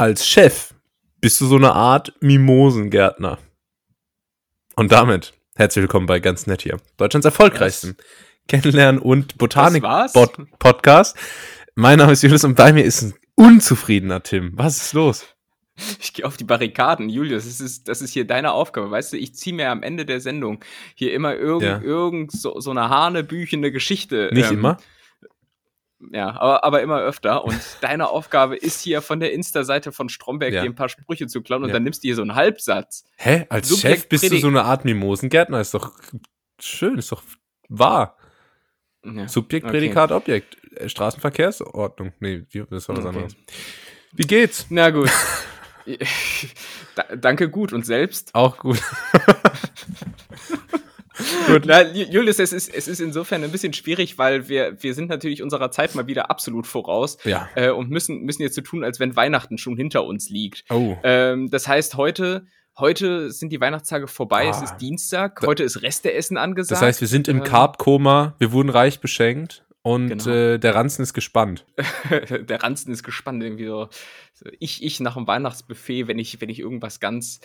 als Chef bist du so eine Art Mimosengärtner. Und damit herzlich willkommen bei Ganz Nett hier, Deutschlands erfolgreichsten Kennenlernen- und Botanik-Podcast. Mein Name ist Julius und bei mir ist ein unzufriedener Tim. Was ist los? Ich gehe auf die Barrikaden, Julius. Das ist, das ist hier deine Aufgabe. Weißt du, ich ziehe mir am Ende der Sendung hier immer irgend, Ja. irgend so, so eine hanebüchende Geschichte. Nicht ähm, immer? Ja, aber, aber immer öfter. Und deine Aufgabe ist hier von der Insta-Seite von Stromberg Ja. dir ein paar Sprüche zu klauen und Ja. dann nimmst du hier so einen Halbsatz. Hä? Als Subjekt Chef bist du Predigt- so eine Art Mimosengärtner? Ist doch schön, ist doch wahr. Ja. Subjekt, Okay. Prädikat, Objekt. Äh, Straßenverkehrsordnung. Nee, wie- das war was Okay. anderes. Wie geht's? Na gut. da, danke gut und selbst. Auch gut. Gut. Na, Ju- Julius, es ist, es ist insofern ein bisschen schwierig, weil wir, wir sind natürlich unserer Zeit mal wieder absolut voraus Ja. äh, und müssen, müssen jetzt so tun, als wenn Weihnachten schon hinter uns liegt. Oh. Ähm, das heißt, heute, heute sind die Weihnachtstage vorbei, es Ah. ist Dienstag, heute ist Resteessen angesagt. Das heißt, wir sind im Ähm, Carb-Koma, wir wurden reich beschenkt und Genau. äh, der Ranzen ist gespannt. der Ranzen ist gespannt, irgendwie so. so ich, ich nach dem Weihnachtsbuffet, wenn ich, wenn ich irgendwas ganz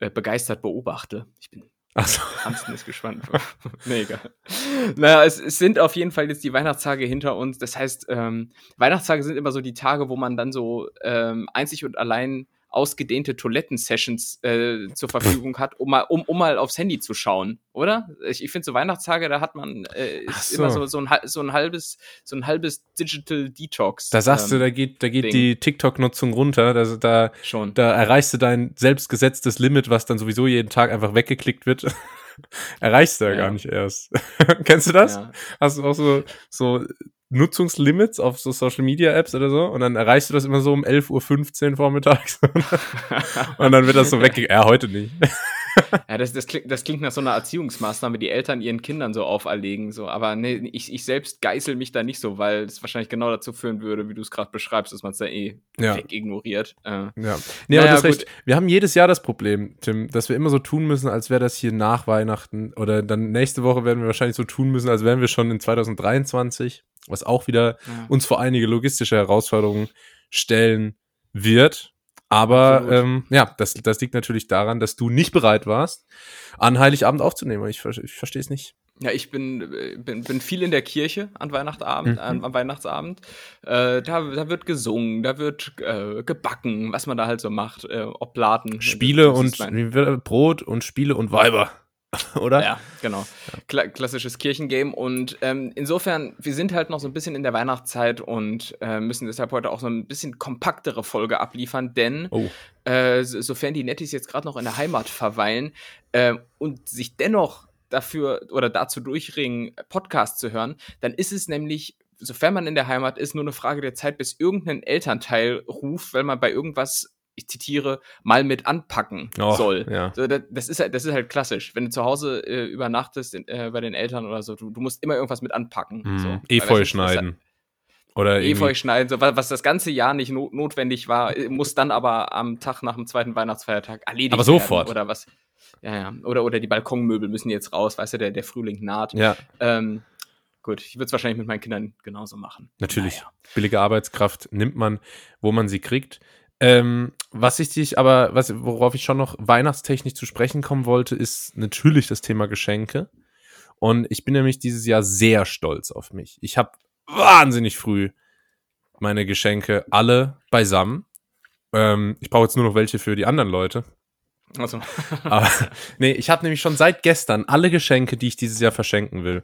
äh, begeistert beobachte. Ich bin Achso. Ranzen ist gespannt. nee, egal. Naja, es, es sind auf jeden Fall jetzt die Weihnachtstage hinter uns. Das heißt, ähm, Weihnachtstage sind immer so die Tage, wo man dann so ähm, einzig und allein ausgedehnte Toiletten-Sessions äh, zur Verfügung hat, um mal, um, um mal aufs Handy zu schauen, oder? Ich, ich finde so Weihnachtstage, da hat man äh, so. immer so, so, ein, so ein halbes, so ein halbes Digital Detox. Da sagst du, ähm, da geht, da geht Ding. die TikTok-Nutzung runter. Da, da, schon. da erreichst du dein selbstgesetztes Limit, was dann sowieso jeden Tag einfach weggeklickt wird. erreichst du ja, Ja. gar nicht erst. Kennst du das? Ja. Hast du auch so, so Nutzungslimits auf so Social Media Apps oder so? Und dann erreichst du das immer so um 11.15 Uhr vormittags. Und dann wird das so weggeklickt. Ja, heute nicht. Ja, das, das, klingt, das klingt nach so einer Erziehungsmaßnahme, die Eltern ihren Kindern so auferlegen. So. Aber nee, ich, ich selbst geißel mich da nicht so, weil es wahrscheinlich genau dazu führen würde, wie du es gerade beschreibst, dass man es da eh Ja. wegignoriert. Äh, Ja. Nee, Naja, aber das gut. recht. Wir haben jedes Jahr das Problem, Tim, dass wir immer so tun müssen, als wäre das hier nach Weihnachten. Oder dann nächste Woche werden wir wahrscheinlich so tun müssen, als wären wir schon in 2023, was auch wieder ja. uns vor einige logistische Herausforderungen stellen wird. Aber ähm, ja, das, das liegt natürlich daran, dass du nicht bereit warst, an Heiligabend aufzunehmen. Ich, ich verstehe es nicht. Ja, ich bin, äh, bin, bin viel in der Kirche an Weihnachtsabend, Mhm. an, am Weihnachtsabend. Äh, da, da wird gesungen, da wird äh, gebacken, was man da halt so macht. Äh, Oblaten. Spiele und Brot und Spiele und Weiber. Oder? Ja, genau. Kla klassisches Kirchengame. Und ähm, insofern, wir sind halt noch so ein bisschen in der Weihnachtszeit und äh, müssen deshalb heute auch so ein bisschen kompaktere Folge abliefern, denn Oh. äh, so- sofern die Nettis jetzt gerade noch in der Heimat verweilen äh, und sich dennoch dafür oder dazu durchringen, Podcast zu hören, dann ist es nämlich, sofern man in der Heimat ist, nur eine Frage der Zeit, bis irgendein Elternteil ruft, weil man bei irgendwas, ich zitiere, mal mit anpacken Oh, soll. ja. So, das, das, ist halt, das ist halt klassisch. Wenn du zu Hause äh, übernachtest in, äh, bei den Eltern oder so, du, du musst immer irgendwas mit anpacken. Hm. So. Weil, Efeu du, schneiden. Oder das- Efeu schneiden, so, was, was das ganze Jahr nicht not notwendig war, äh, muss dann aber am Tag nach dem zweiten Weihnachtsfeiertag erledigt Aber werden. sofort. Oder was. Ja, ja. Oder, oder die Balkonmöbel müssen jetzt raus, weißt du, der, der Frühling naht. Ja, Ähm, gut, ich würde es wahrscheinlich mit meinen Kindern genauso machen. Natürlich. Naja. Billige Arbeitskraft nimmt man, wo man sie kriegt. Ähm, was ich dich aber, was, worauf ich schon noch weihnachtstechnisch zu sprechen kommen wollte, ist natürlich das Thema Geschenke. Und ich bin nämlich dieses Jahr sehr stolz auf mich. Ich habe wahnsinnig früh meine Geschenke alle beisammen. Ähm, ich brauche jetzt nur noch welche für die anderen Leute. Also, Aber nee, ich habe nämlich schon seit gestern alle Geschenke, die ich dieses Jahr verschenken will,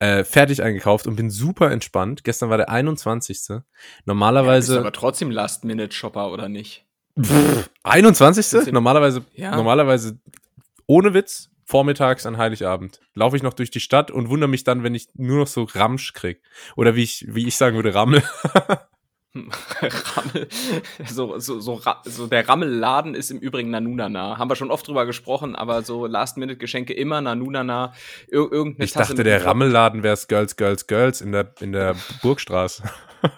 äh, fertig eingekauft und bin super entspannt. Gestern war der 21. bist du Normalerweise. aber trotzdem Last-Minute-Shopper, oder nicht? Pff, 21. Trotzdem- Normalerweise, Ja. normalerweise ohne Witz, vormittags an Heiligabend. Laufe ich noch durch die Stadt und wundere mich dann, wenn ich nur noch so Ramsch krieg. Oder wie ich, wie ich sagen würde, Rammel. Rammel, so, so, so, so der Rammelladen ist im Übrigen Nanunana. Haben wir schon oft drüber gesprochen, aber so Last-Minute-Geschenke immer Nanunana. Ir irgendeine Ich Tasse dachte, der Rammelladen wäre Girls, Girls, Girls in der, in der Burgstraße.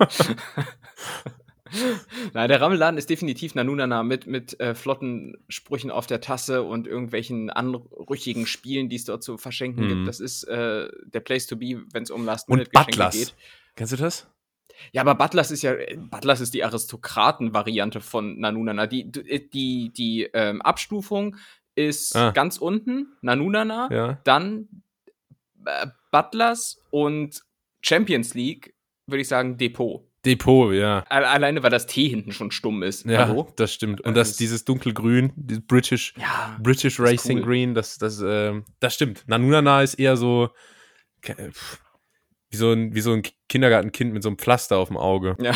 Nein, der Rammelladen ist definitiv Nanunana mit, mit äh, flotten Sprüchen auf der Tasse und irgendwelchen anrüchigen Spielen, die es dort zu verschenken Mhm. gibt. Das ist äh, der Place to be, wenn es um Last-Minute-Geschenke geht. Kennst du das? Ja, aber Butlers ist ja, Butlers ist die Aristokraten-Variante von Nanunana. Die, die, die ähm, Abstufung ist ah. ganz unten, Nanunana, ja. dann äh, Butlers und Champions League, würde ich sagen, Depot. Depot, ja. Alleine, weil das T hinten schon stumm ist. Ja, Hallo? das stimmt. Und das, dieses dunkelgrün, dieses British, ja, British Racing cool. Green, das, das, äh, das stimmt. Nanunana ist eher so wie so ein, wie so ein Kindergartenkind mit so einem Pflaster auf dem Auge. Ja.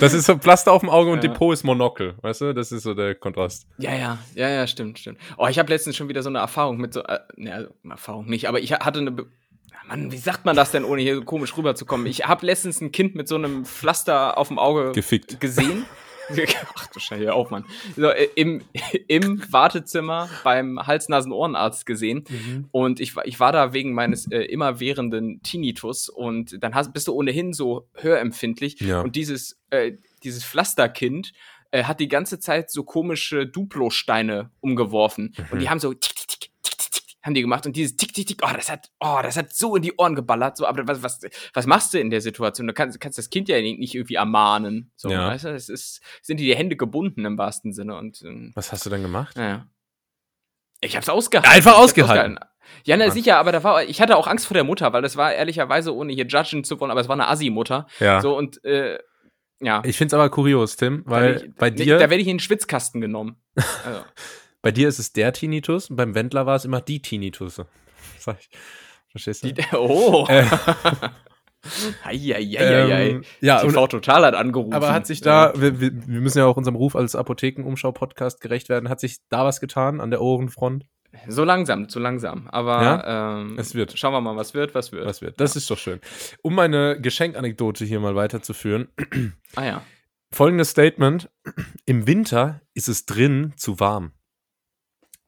das ist so Pflaster auf dem Auge und ja. Depot ist Monokel, weißt du? Das ist so der Kontrast. Ja, ja, ja, ja, stimmt, stimmt. Oh, ich habe letztens schon wieder so eine Erfahrung mit so, äh, ne, Erfahrung nicht, aber ich hatte eine, Be Mann, wie sagt man das denn, ohne hier so komisch rüberzukommen? Ich habe letztens ein Kind mit so einem Pflaster auf dem Auge Gefickt. gesehen. Ach du Scheiße, auf, Mann. So, äh, im, Im Wartezimmer beim Hals-Nasen-Ohrenarzt gesehen. Mhm. Und ich, ich war da wegen meines äh, immerwährenden Tinnitus. Und dann hast, bist du ohnehin so hörempfindlich. Ja. Und dieses, äh, dieses Pflasterkind äh, hat die ganze Zeit so komische Duplo-Steine umgeworfen. Mhm. Und die haben so tick, tick, tick, haben die gemacht und dieses Tick, Tick, Tick, oh, das hat, oh, das hat so in die Ohren geballert. So, aber was, was, was machst du in der Situation? Du kannst, kannst das Kind ja nicht irgendwie ermahnen. So, ja. weißt du, es ist, sind die Hände gebunden im wahrsten Sinne. Und, ähm, was hast du dann gemacht? Ja. Ich hab's ausgehalten. Einfach ausgehalten. Ja, na, sicher, aber da war, ich hatte auch Angst vor der Mutter, weil das war ehrlicherweise, ohne hier judgen zu wollen, aber es war eine Assi-Mutter. Ja. So, und, äh, ja. Ich find's aber kurios, Tim, weil ich, bei dir. Da werde ich in den Schwitzkasten genommen. Also. Bei dir ist es der Tinnitus und beim Wendler war es immer die Tinnitus. Sag ich. Verstehst du? Die, oh. Äh, Eieieiei. Ähm, ja, TV Total hat angerufen. Aber hat sich da, ja. wir, wir, müssen ja auch unserem Ruf als Apothekenumschau-Podcast gerecht werden, hat sich da was getan an der Ohrenfront? So langsam, zu langsam. Aber ja? ähm, es wird. Schauen wir mal, was wird, was wird. Was wird. Das ja. ist doch schön. Um meine Geschenkanekdote hier mal weiterzuführen. ah ja. Folgendes Statement. Im Winter ist es drin zu warm.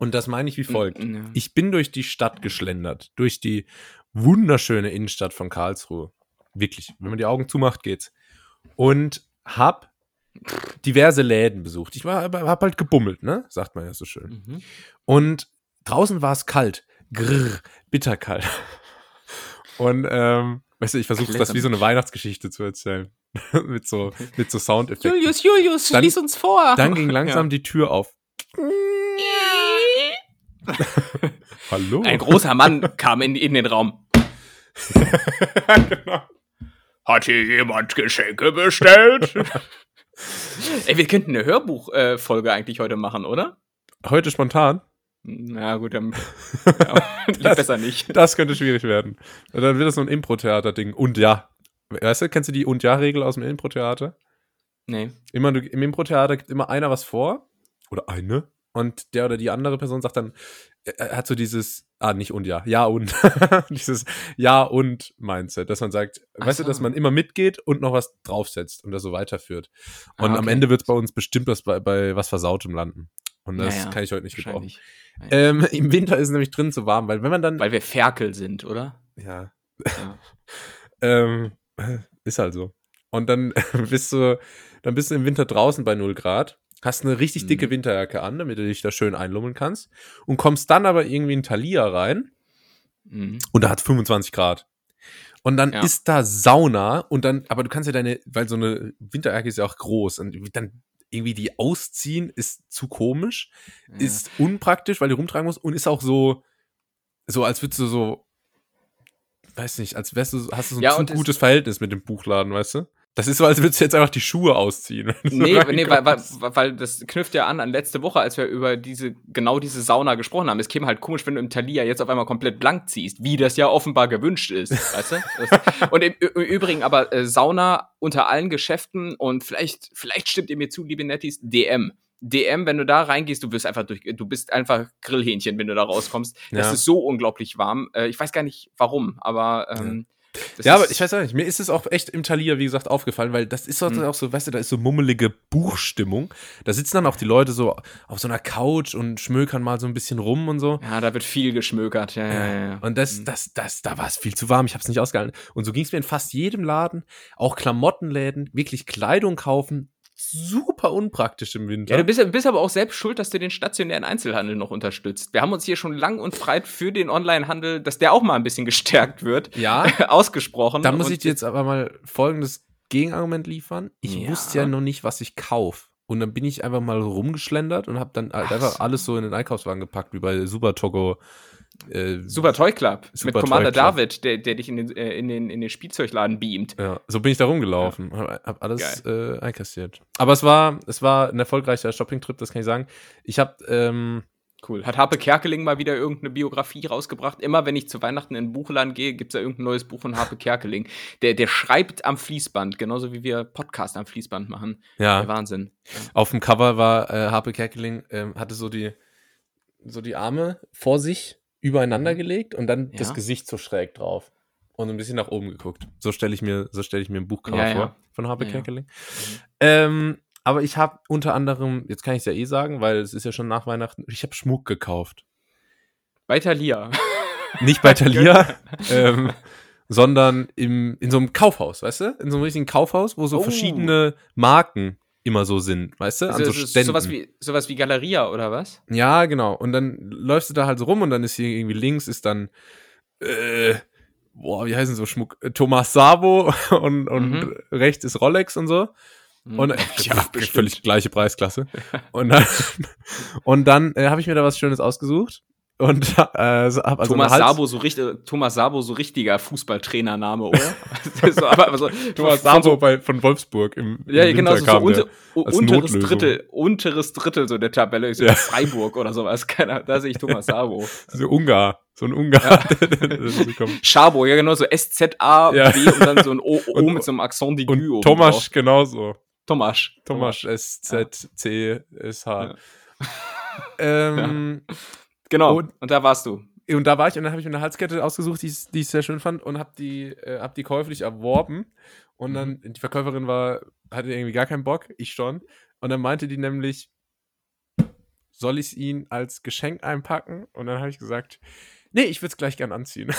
Und das meine ich wie folgt. Ja. Ich bin durch die Stadt geschlendert, durch die wunderschöne Innenstadt von Karlsruhe. Wirklich, wenn man die Augen zumacht, geht's. Und hab diverse Läden besucht. Ich war, hab halt gebummelt, ne? Sagt man ja so schön. Mhm. Und draußen war es kalt. Grrr, bitterkalt. Und ähm, weißt du, ich versuche das wie so eine Weihnachtsgeschichte zu erzählen. mit so, mit so Soundeffekten. Julius, Julius, dann, schließ uns vor. Dann ging langsam ja. die Tür auf. Hallo? Ein großer Mann kam in, in den Raum. genau. Hat hier jemand Geschenke bestellt? Ey, wir könnten eine Hörbuchfolge äh, eigentlich heute machen, oder? Heute spontan? Na gut, dann ja, besser nicht. Das könnte schwierig werden. Dann wird das so ein Impro-Theater-Ding. Und ja. Weißt du, kennst du die Und ja-Regel aus dem Impro-Theater? Nee. Immer, Im Impro-Theater gibt immer einer was vor. Oder eine und der oder die andere Person sagt dann, er hat so dieses, ah, nicht und ja, ja und, dieses Ja und Mindset, dass man sagt, Ach weißt so. du, dass man immer mitgeht und noch was draufsetzt und das so weiterführt. Und ah, okay. am Ende wird es bei uns bestimmt was bei, bei was Versautem landen. Und das ja, ja. kann ich heute nicht gebrauchen. Ja. Ähm, Im Winter ist es nämlich drin zu warm, weil wenn man dann. Weil wir Ferkel sind, oder? Ja. ähm, ist halt so. Und dann bist du, dann bist du im Winter draußen bei 0 Grad hast eine richtig dicke mhm. Winterjacke an, damit du dich da schön einlummeln kannst und kommst dann aber irgendwie in Thalia rein mhm. und da hat 25 Grad. Und dann ja. ist da Sauna und dann, aber du kannst ja deine, weil so eine Winterjacke ist ja auch groß und dann irgendwie die ausziehen ist zu komisch, ja. ist unpraktisch, weil du rumtragen musst und ist auch so, so als würdest du so, weiß nicht, als wärst du, hast du so ein ja, zu gutes Verhältnis mit dem Buchladen, weißt du? Das ist so, als würdest du jetzt einfach die Schuhe ausziehen. Nee, nee weil, weil, weil das knüpft ja an an letzte Woche, als wir über diese, genau diese Sauna gesprochen haben. Es käme halt komisch, wenn du im Thalia jetzt auf einmal komplett blank ziehst, wie das ja offenbar gewünscht ist, weißt du? Und im, im, Übrigen aber äh, Sauna unter allen Geschäften und vielleicht, vielleicht stimmt ihr mir zu, liebe Netties, DM. DM, wenn du da reingehst, du wirst einfach durch, du bist einfach Grillhähnchen, wenn du da rauskommst. Das ja. ist so unglaublich warm. Äh, ich weiß gar nicht warum, aber ähm, ja das ja, aber ich weiß auch nicht, mir ist es auch echt im Talier, wie gesagt, aufgefallen, weil das ist mhm. auch so, weißt du, da ist so mummelige Buchstimmung. Da sitzen dann auch die Leute so auf so einer Couch und schmökern mal so ein bisschen rum und so. Ja, da wird viel geschmökert, ja, ja, ja. Und das, mhm. das, das, da war es viel zu warm, ich hab's nicht ausgehalten. Und so ging es mir in fast jedem Laden, auch Klamottenläden, wirklich Kleidung kaufen, super unpraktisch im Winter. Ja, du bist, bist aber auch selbst schuld, dass du den stationären Einzelhandel noch unterstützt. Wir haben uns hier schon lang und breit für den Onlinehandel, dass der auch mal ein bisschen gestärkt wird, ja, ausgesprochen. da muss ich dir jetzt aber mal folgendes Gegenargument liefern. Ich Ja. wusste ja noch nicht, was ich kaufe. Und dann bin ich einfach mal rumgeschlendert und habe dann halt Ach einfach alles so in den Einkaufswagen gepackt, wie bei Super Togo. Äh, Super Toy Club Super mit Commander. David, der, der dich in den, äh, in, den, in den Spielzeugladen beamt. Ja, so bin ich da rumgelaufen. Hab, hab alles äh, einkassiert. Aber es war, es war ein erfolgreicher Shopping-Trip, das kann ich sagen. Ich habe, ähm, Cool. Hat Harpe Kerkeling mal wieder irgendeine Biografie rausgebracht? Immer wenn ich zu Weihnachten in den Buchladen gehe, gibt es da irgendein neues Buch von Harpe Kerkeling. Der, der schreibt am Fließband, genauso wie wir Podcast am Fließband machen. ja, Der Wahnsinn. auf dem Cover war äh, Harpe Kerkeling, ähm, hatte so die, so die Arme vor sich übereinander gelegt und dann das Ja. Gesicht so schräg drauf. Und ein bisschen nach oben geguckt. So stelle ich mir, so stelle ich mir ein Buchcover Ja, ja. vor von Harpe Ja, ja. Kerkeling. Ähm, aber ich habe unter anderem, jetzt kann ich es ja eh sagen, weil es ist ja schon nach Weihnachten, ich habe Schmuck gekauft. Bei Thalia. Nicht bei Thalia, ähm, sondern im, in so einem Kaufhaus, weißt du? In so einem richtigen Kaufhaus, wo so Oh. verschiedene Marken immer so sind, weißt du? An Also, so es ist Ständen. sowas, wie, sowas wie Galeria oder was? Ja, genau. Und dann läufst du da halt so rum und dann ist hier irgendwie links ist dann, äh, boah, wie heißen so Schmuck? Äh, Thomas Sabo und, und Mhm. rechts ist Rolex und so. Hm. Und äh, Ja, völlig gleiche Preisklasse. und dann, und dann äh, habe ich mir da was Schönes ausgesucht und äh, hab also Thomas Hals- Sabo, so richtig, Thomas Sabo, so richtiger Fußballtrainername, oder? so, aber, so, Thomas Sabo so, bei, von Wolfsburg im, im Ja, genau, so, so unter, unteres. Drittel, unteres Drittel so der Tabelle, so Ja. Freiburg oder sowas, keiner, da sehe ich Thomas Sabo. So Ungar, so ein Ungar. kommt. Schabo, ja genau, so S-Z-A-B Ja. und dann so ein O, o Und- mit so einem Accent d'aigu Und Thomas genauso. Thomas. Thomas S, Z, C, S, H. Ja. Genau, Und- und, da warst du. Und da war ich und dann habe ich mir eine Halskette ausgesucht, die, ich- die ich sehr schön fand und habe die, äh, hab die käuflich erworben. Und dann, Mhm. die Verkäuferin war, hatte irgendwie gar keinen Bock, ich schon. Und dann meinte die nämlich, soll ich es Ihnen als Geschenk einpacken? Und dann habe ich gesagt, nee, ich würde es gleich gern anziehen.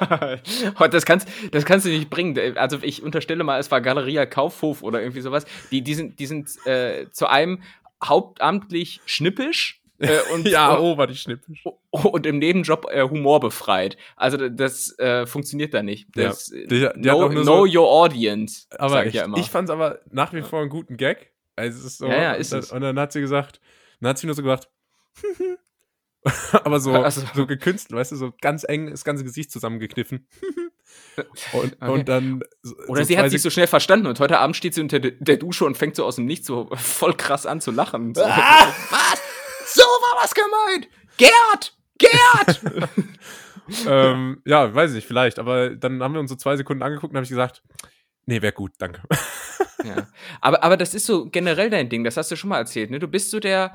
das, kannst, das kannst du nicht bringen. Also ich unterstelle mal, es war Galeria Kaufhof oder irgendwie sowas. Die, die sind, die sind äh, zu einem hauptamtlich schnippisch äh, und, ja, oh, war die schnippisch. und im Nebenjob äh, humorbefreit. Also das äh, funktioniert da nicht. Ja. Das, Die- die know, know so- your audience, Aber sag ich, ja immer. ich fand es aber nach wie vor einen guten Gag. Also so, Ja, ja, ist und, es. dann, und dann hat sie gesagt, dann hat sie nur so gesagt, aber so, Also- so gekünstelt, weißt du, so ganz eng das ganze Gesicht zusammengekniffen. und, Okay. und dann. so- Oder so sie hat sich so schnell verstanden und heute Abend steht sie unter de- der Dusche und fängt so aus dem Nichts so voll krass an zu lachen. So, Ah! Was? So war was gemeint! Gerd! Gerd! ähm, ja, weiß ich, vielleicht. Aber dann haben wir uns so zwei Sekunden angeguckt und habe ich gesagt, nee, wäre gut, danke. ja. aber, aber das ist so generell dein Ding, das hast du schon mal erzählt, ne? Du bist so der,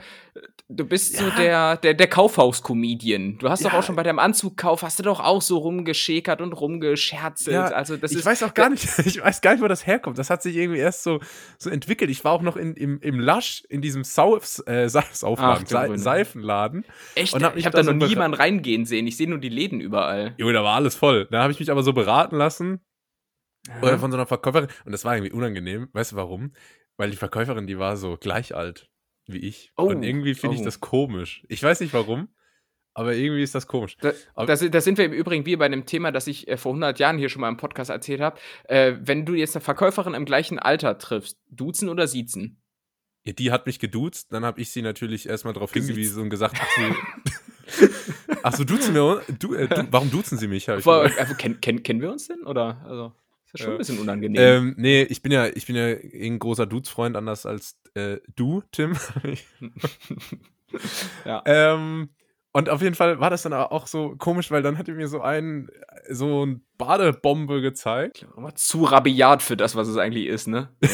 du bist so Ja. der, der, der Kaufhaus-Comedian. Du hast doch Ja. auch schon bei deinem Anzugkauf, hast du doch auch so rumgeschäkert und rumgescherzelt. Ja, also das ich ist, weiß auch gar nicht, ich weiß gar nicht, wo das herkommt. Das hat sich irgendwie erst so, so entwickelt. Ich war auch noch in, im, im Lush, in diesem Sauf, äh, Sa- Saufladen, Grüne. Seifenladen. echt, und hab ich habe da da so noch niemanden reingehen sehen. Ich sehe nur die Läden überall. Jo, da war alles voll. Da habe ich mich aber so beraten lassen Oder von so einer Verkäuferin. Und das war irgendwie unangenehm. Weißt du warum? Weil die Verkäuferin, die war so gleich alt wie ich. Oh, Und irgendwie finde ich oh. das komisch. Ich weiß nicht warum, aber irgendwie ist das komisch. Da, da, sind- da sind wir im Übrigen wie bei einem Thema, das ich äh, vor 100 Jahren hier schon mal im Podcast erzählt habe. Äh, wenn du jetzt eine Verkäuferin im gleichen Alter triffst, duzen oder siezen? Ja, die hat mich geduzt, dann habe ich sie natürlich erstmal darauf hingewiesen und gesagt, ach so, ach so duzen wir, du, äh, du, warum duzen sie mich? Ich Vor, gesagt. äh, kenn, kenn, kennen wir uns denn? Oder? Also, ist ja schon ein bisschen unangenehm. Ähm, nee, ich bin ja, ich bin ja ein großer Dudes-Freund, anders als äh, du, Tim. ja. ähm, und auf jeden Fall war das dann auch so komisch, weil dann hat er mir so einen, so ein Badebombe gezeigt. Aber zu rabiat für das, was es eigentlich ist, ne? Ja.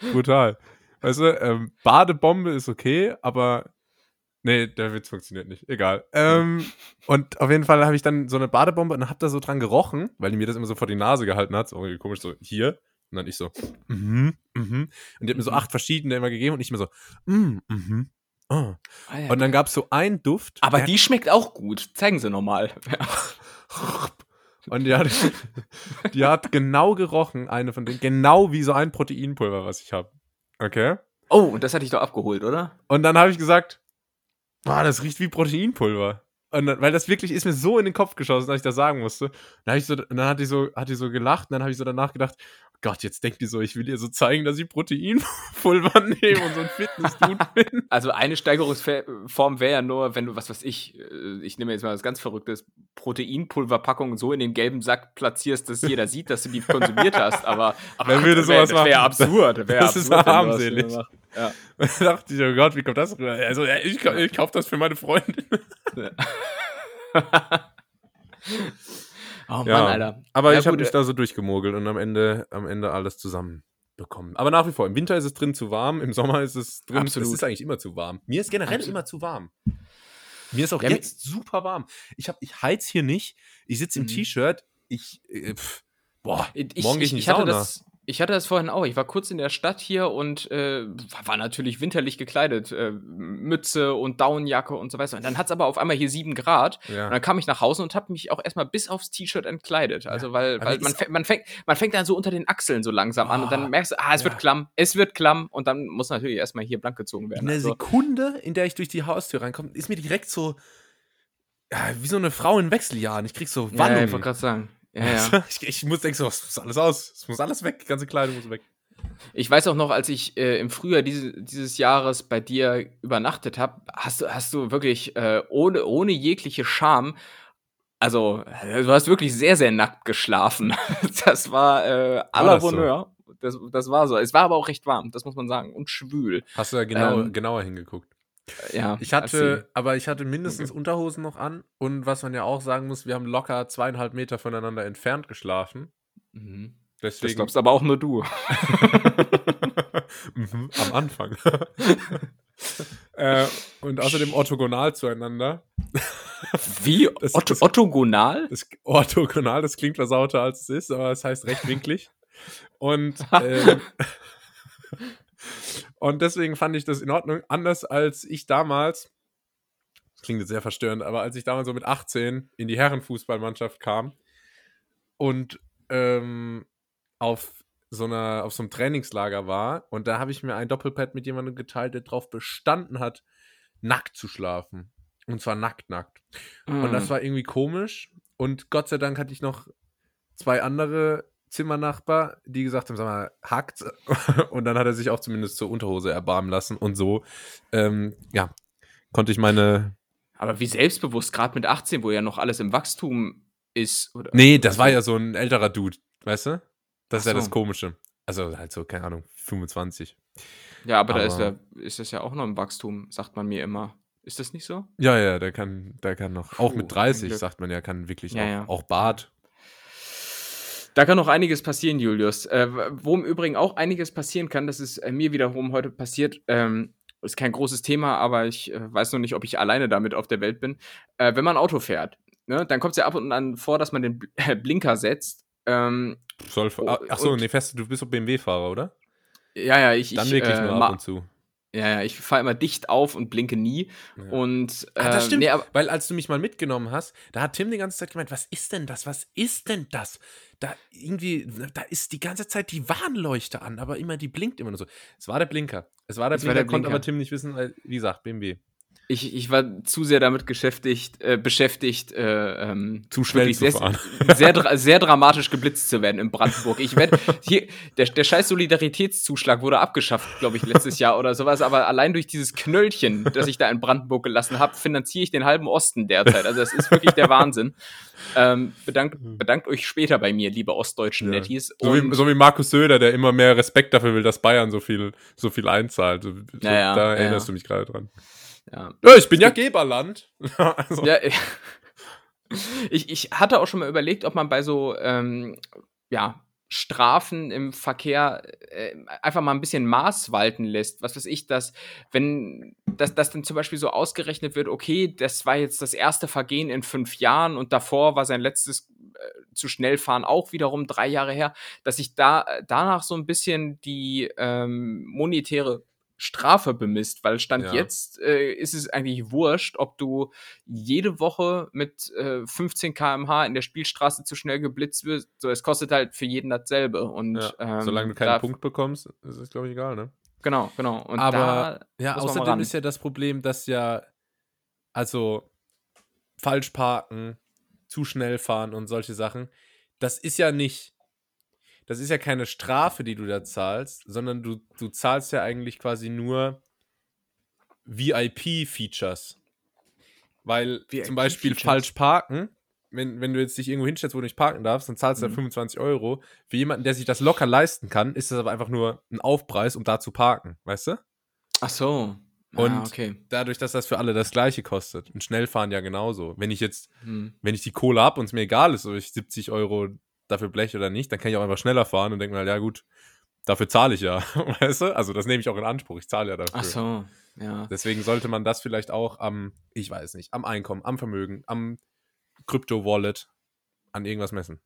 Brutal. Weißt du, ähm, Badebombe ist okay, aber nee, der Witz funktioniert nicht. Egal. Ähm, und auf jeden Fall habe ich dann so eine Badebombe und hab da so dran gerochen, weil die mir das immer so vor die Nase gehalten hat. So irgendwie komisch, so hier. Und dann ich so, mhm, mhm. Und die hat mir so acht verschiedene immer gegeben und ich immer so, mhm, mhm. ah. Ah, ja. Und dann gab es so einen Duft. Aber die schmeckt auch gut. Zeigen sie nochmal. Und die hat, die hat genau gerochen, eine von denen, genau wie so ein Proteinpulver, was ich habe. Okay? Oh, und das hatte ich doch abgeholt, oder? Und dann habe ich gesagt, ah, das riecht wie Proteinpulver. Dann, weil das wirklich ist mir so in den Kopf geschossen, dass ich das sagen musste. Dann, ich so, dann hat die so, hat die so gelacht und dann habe ich so danach gedacht, Gott, jetzt denkt ihr so, ich will ihr so zeigen, dass ich Proteinpulver nehme und so ein Fitness-Dude bin. Also eine Steigerungsform wäre ja nur, wenn du, was weiß ich, äh, ich nehme jetzt mal was ganz Verrücktes, Proteinpulverpackung so in den gelben Sack platzierst, dass jeder sieht, dass du die konsumiert hast. Aber, aber Wer würde sowas wär, wäre absurd. Wär Das absurd, ist armselig. das. Ja. Dann dachte ich, oh Gott, wie kommt das rüber? Also, ja, ich, ich kaufe das für meine Freundin. Oh Mann, Ja. Alter. Aber Ja, ich habe mich äh, da so durchgemogelt und am Ende, am Ende alles zusammen bekommen. Aber nach wie vor, im Winter ist es drin zu warm, im Sommer ist es drin. Absolut. Es ist eigentlich immer zu warm. Mir ist generell Absolut. immer zu warm. Mir ist auch Ja, jetzt super warm. Ich, hab, ich heiz hier nicht. Ich sitze im Mhm. T-Shirt. Ich, äh, pf, boah, Ich, morgen ich, ich ich, hatte das, ich hatte das vorhin auch. Ich war kurz in der Stadt hier und äh, war, natürlich winterlich gekleidet. Äh, Mütze und Daunenjacke und so weiter. Und dann hat es aber auf einmal hier sieben Grad. Ja. Und dann kam ich nach Hause und habe mich auch erstmal bis aufs T-Shirt entkleidet. Also, weil, weil man, fängt- man, fängt, man fängt dann so unter den Achseln so langsam an und dann merkst du, ah, es ja. wird klamm, es wird klamm. Und dann muss natürlich erstmal hier blank gezogen werden. In der Also, Sekunde, in der ich durch die Haustür reinkomme, ist mir direkt so wie so eine Frau in Wechseljahren. Ich krieg so ja, ja, ich wollte gerade sagen. Ja, ja. ich, ich muss denken so, es muss alles aus. Es muss alles weg. Die ganze Kleidung muss weg. Ich weiß auch noch, als ich äh, im Frühjahr diese, dieses Jahres bei dir übernachtet habe, hast du, hast du wirklich äh, ohne, ohne jegliche Scham, also du hast wirklich sehr, sehr nackt geschlafen. Das war äh, à la so? Bonheur. Das, das war so. Es war aber auch recht warm, das muss man sagen. Und schwül. Hast du da genau, Ähm, genauer hingeguckt? Ja, Ich hatte, aber ich hatte mindestens Unterhosen noch an. Und was man ja auch sagen muss, wir haben locker zweieinhalb Meter voneinander entfernt geschlafen. Mhm. Das Deswegen. glaubst aber auch nur du. Mhm, Am Anfang. äh, und außerdem orthogonal zueinander. Wie? Das- Otto, das- Ottogonal? Das orthogonal, das klingt versauter als es ist, aber es heißt rechtwinklig. Und, ähm, und deswegen fand ich das in Ordnung. Anders als ich damals, das klingt jetzt sehr verstörend, aber als ich damals so mit 18 in die Herrenfußballmannschaft kam und ähm, auf so einer, auf so einem Trainingslager war und da habe ich mir ein Doppelpad mit jemandem geteilt, der darauf bestanden hat, nackt zu schlafen. Und zwar nackt, nackt. Und Mhm. das war irgendwie komisch. Und Gott sei Dank hatte ich noch zwei andere Zimmernachbar, die gesagt haben, sag mal, hackt. Und dann hat er sich auch zumindest zur Unterhose erbarmen lassen. Und so, ähm, ja, konnte ich meine. aber wie selbstbewusst, gerade mit 18, wo ja noch alles im Wachstum ist. Oder? Nee, das war ja so ein älterer Dude, weißt du? Das ist Ach ja das so. Komische. Also halt so, keine Ahnung, 25. Ja, aber, da ist, Aber- ja, ist das ja auch noch im Wachstum, sagt man mir immer. Ist das nicht so? Ja, ja, der kann, der kann noch. Auch Puh, mit ein 30, Glück. sagt man ja, kann wirklich Ja, auch, ja. auch Bart. Da kann noch einiges passieren, Julius. Äh, wo im Übrigen auch einiges passieren kann, das ist äh, mir wiederum heute passiert. Ähm, ist kein großes Thema, aber ich äh, weiß noch nicht, ob ich alleine damit auf der Welt bin. Äh, wenn man Auto fährt, ne, dann kommt es ja ab und an vor, dass man den Bl äh, Blinker setzt. Ähm, Soll, Oh, ach so, nee, fest, du bist doch BMW-Fahrer, oder? ja, ja, ich, Dann ich, wirklich äh, nur ma- ab und zu. Ja, ja, ich fahre immer dicht auf und blinke nie. Ja. Und äh, Ah, das stimmt, nee, weil als du mich mal mitgenommen hast, da hat Tim die ganze Zeit gemeint, was ist denn das, was ist denn das? Da irgendwie, da ist die ganze Zeit die Warnleuchte an, aber immer, die blinkt immer nur so. Es war der Blinker. Es war der Es war Blinker, der konnte Blinker. aber Tim nicht wissen, weil, wie gesagt, BMW. Ich, ich war zu sehr damit beschäftigt, äh, beschäftigt, äh, ähm, Zu schnell zu sehr, fahren. sehr, dra sehr dramatisch geblitzt zu werden in Brandenburg. Ich werde hier, der, der scheiß Solidaritätszuschlag wurde abgeschafft, glaube ich, letztes Jahr oder sowas, aber allein durch dieses Knöllchen, das ich da in Brandenburg gelassen habe, finanziere ich den halben Osten derzeit. Also das ist wirklich der Wahnsinn. Ähm, bedankt, bedankt euch später bei mir, liebe ostdeutschen Mhm. Ja. Netties. So wie, so wie Markus Söder, der immer mehr Respekt dafür will, dass Bayern so viel, so viel einzahlt. So, Ja, ja, da erinnerst ja. du mich gerade dran. Ja. Ja, ich bin ja Geberland. also, Ja, ich, ich hatte auch schon mal überlegt, ob man bei so ähm, ja, Strafen im Verkehr äh, einfach mal ein bisschen Maß walten lässt. Was weiß ich, dass, wenn dass das dann zum Beispiel so ausgerechnet wird, okay, das war jetzt das erste Vergehen in fünf Jahren und davor war sein letztes äh, zu schnell fahren auch wiederum drei Jahre her, dass sich da danach so ein bisschen die ähm, monetäre Strafe bemisst, weil Stand Ja. jetzt äh, ist es eigentlich wurscht, ob du jede Woche mit äh, 15 km/h in der Spielstraße zu schnell geblitzt wirst. So, es kostet halt für jeden dasselbe. Und Ja, ähm, solange du keinen Punkt bekommst, ist es, glaube ich, egal, ne? Genau, genau. Und Aber da ja, außerdem ist ja das Problem, dass ja, also falsch parken, zu schnell fahren und solche Sachen, das ist ja nicht, das ist ja keine Strafe, die du da zahlst, sondern du, du zahlst ja eigentlich quasi nur VIP-Features. Weil zum Beispiel VIP-Features? falsch parken, wenn, wenn du jetzt dich irgendwo hinstellst, wo du nicht parken darfst, dann zahlst du da Mhm. 25 Euro. Für jemanden, der sich das locker leisten kann, ist das aber einfach nur ein Aufpreis, um da zu parken, weißt du? Ach so. Und ah, okay. dadurch, dass das für alle das gleiche kostet. Und Schnellfahren ja genauso. Wenn ich jetzt, Hm. wenn ich die Kohle habe und es mir egal ist, ob ich 70 Euro dafür blech oder nicht, dann kann ich auch einfach schneller fahren und denke mir halt, ja gut, dafür zahle ich ja. Weißt du? Also das nehme ich auch in Anspruch. Ich zahle ja dafür. Ach so. Ja. Deswegen sollte man das vielleicht auch am, ich weiß nicht, am Einkommen, am Vermögen, am Krypto-Wallet an irgendwas messen.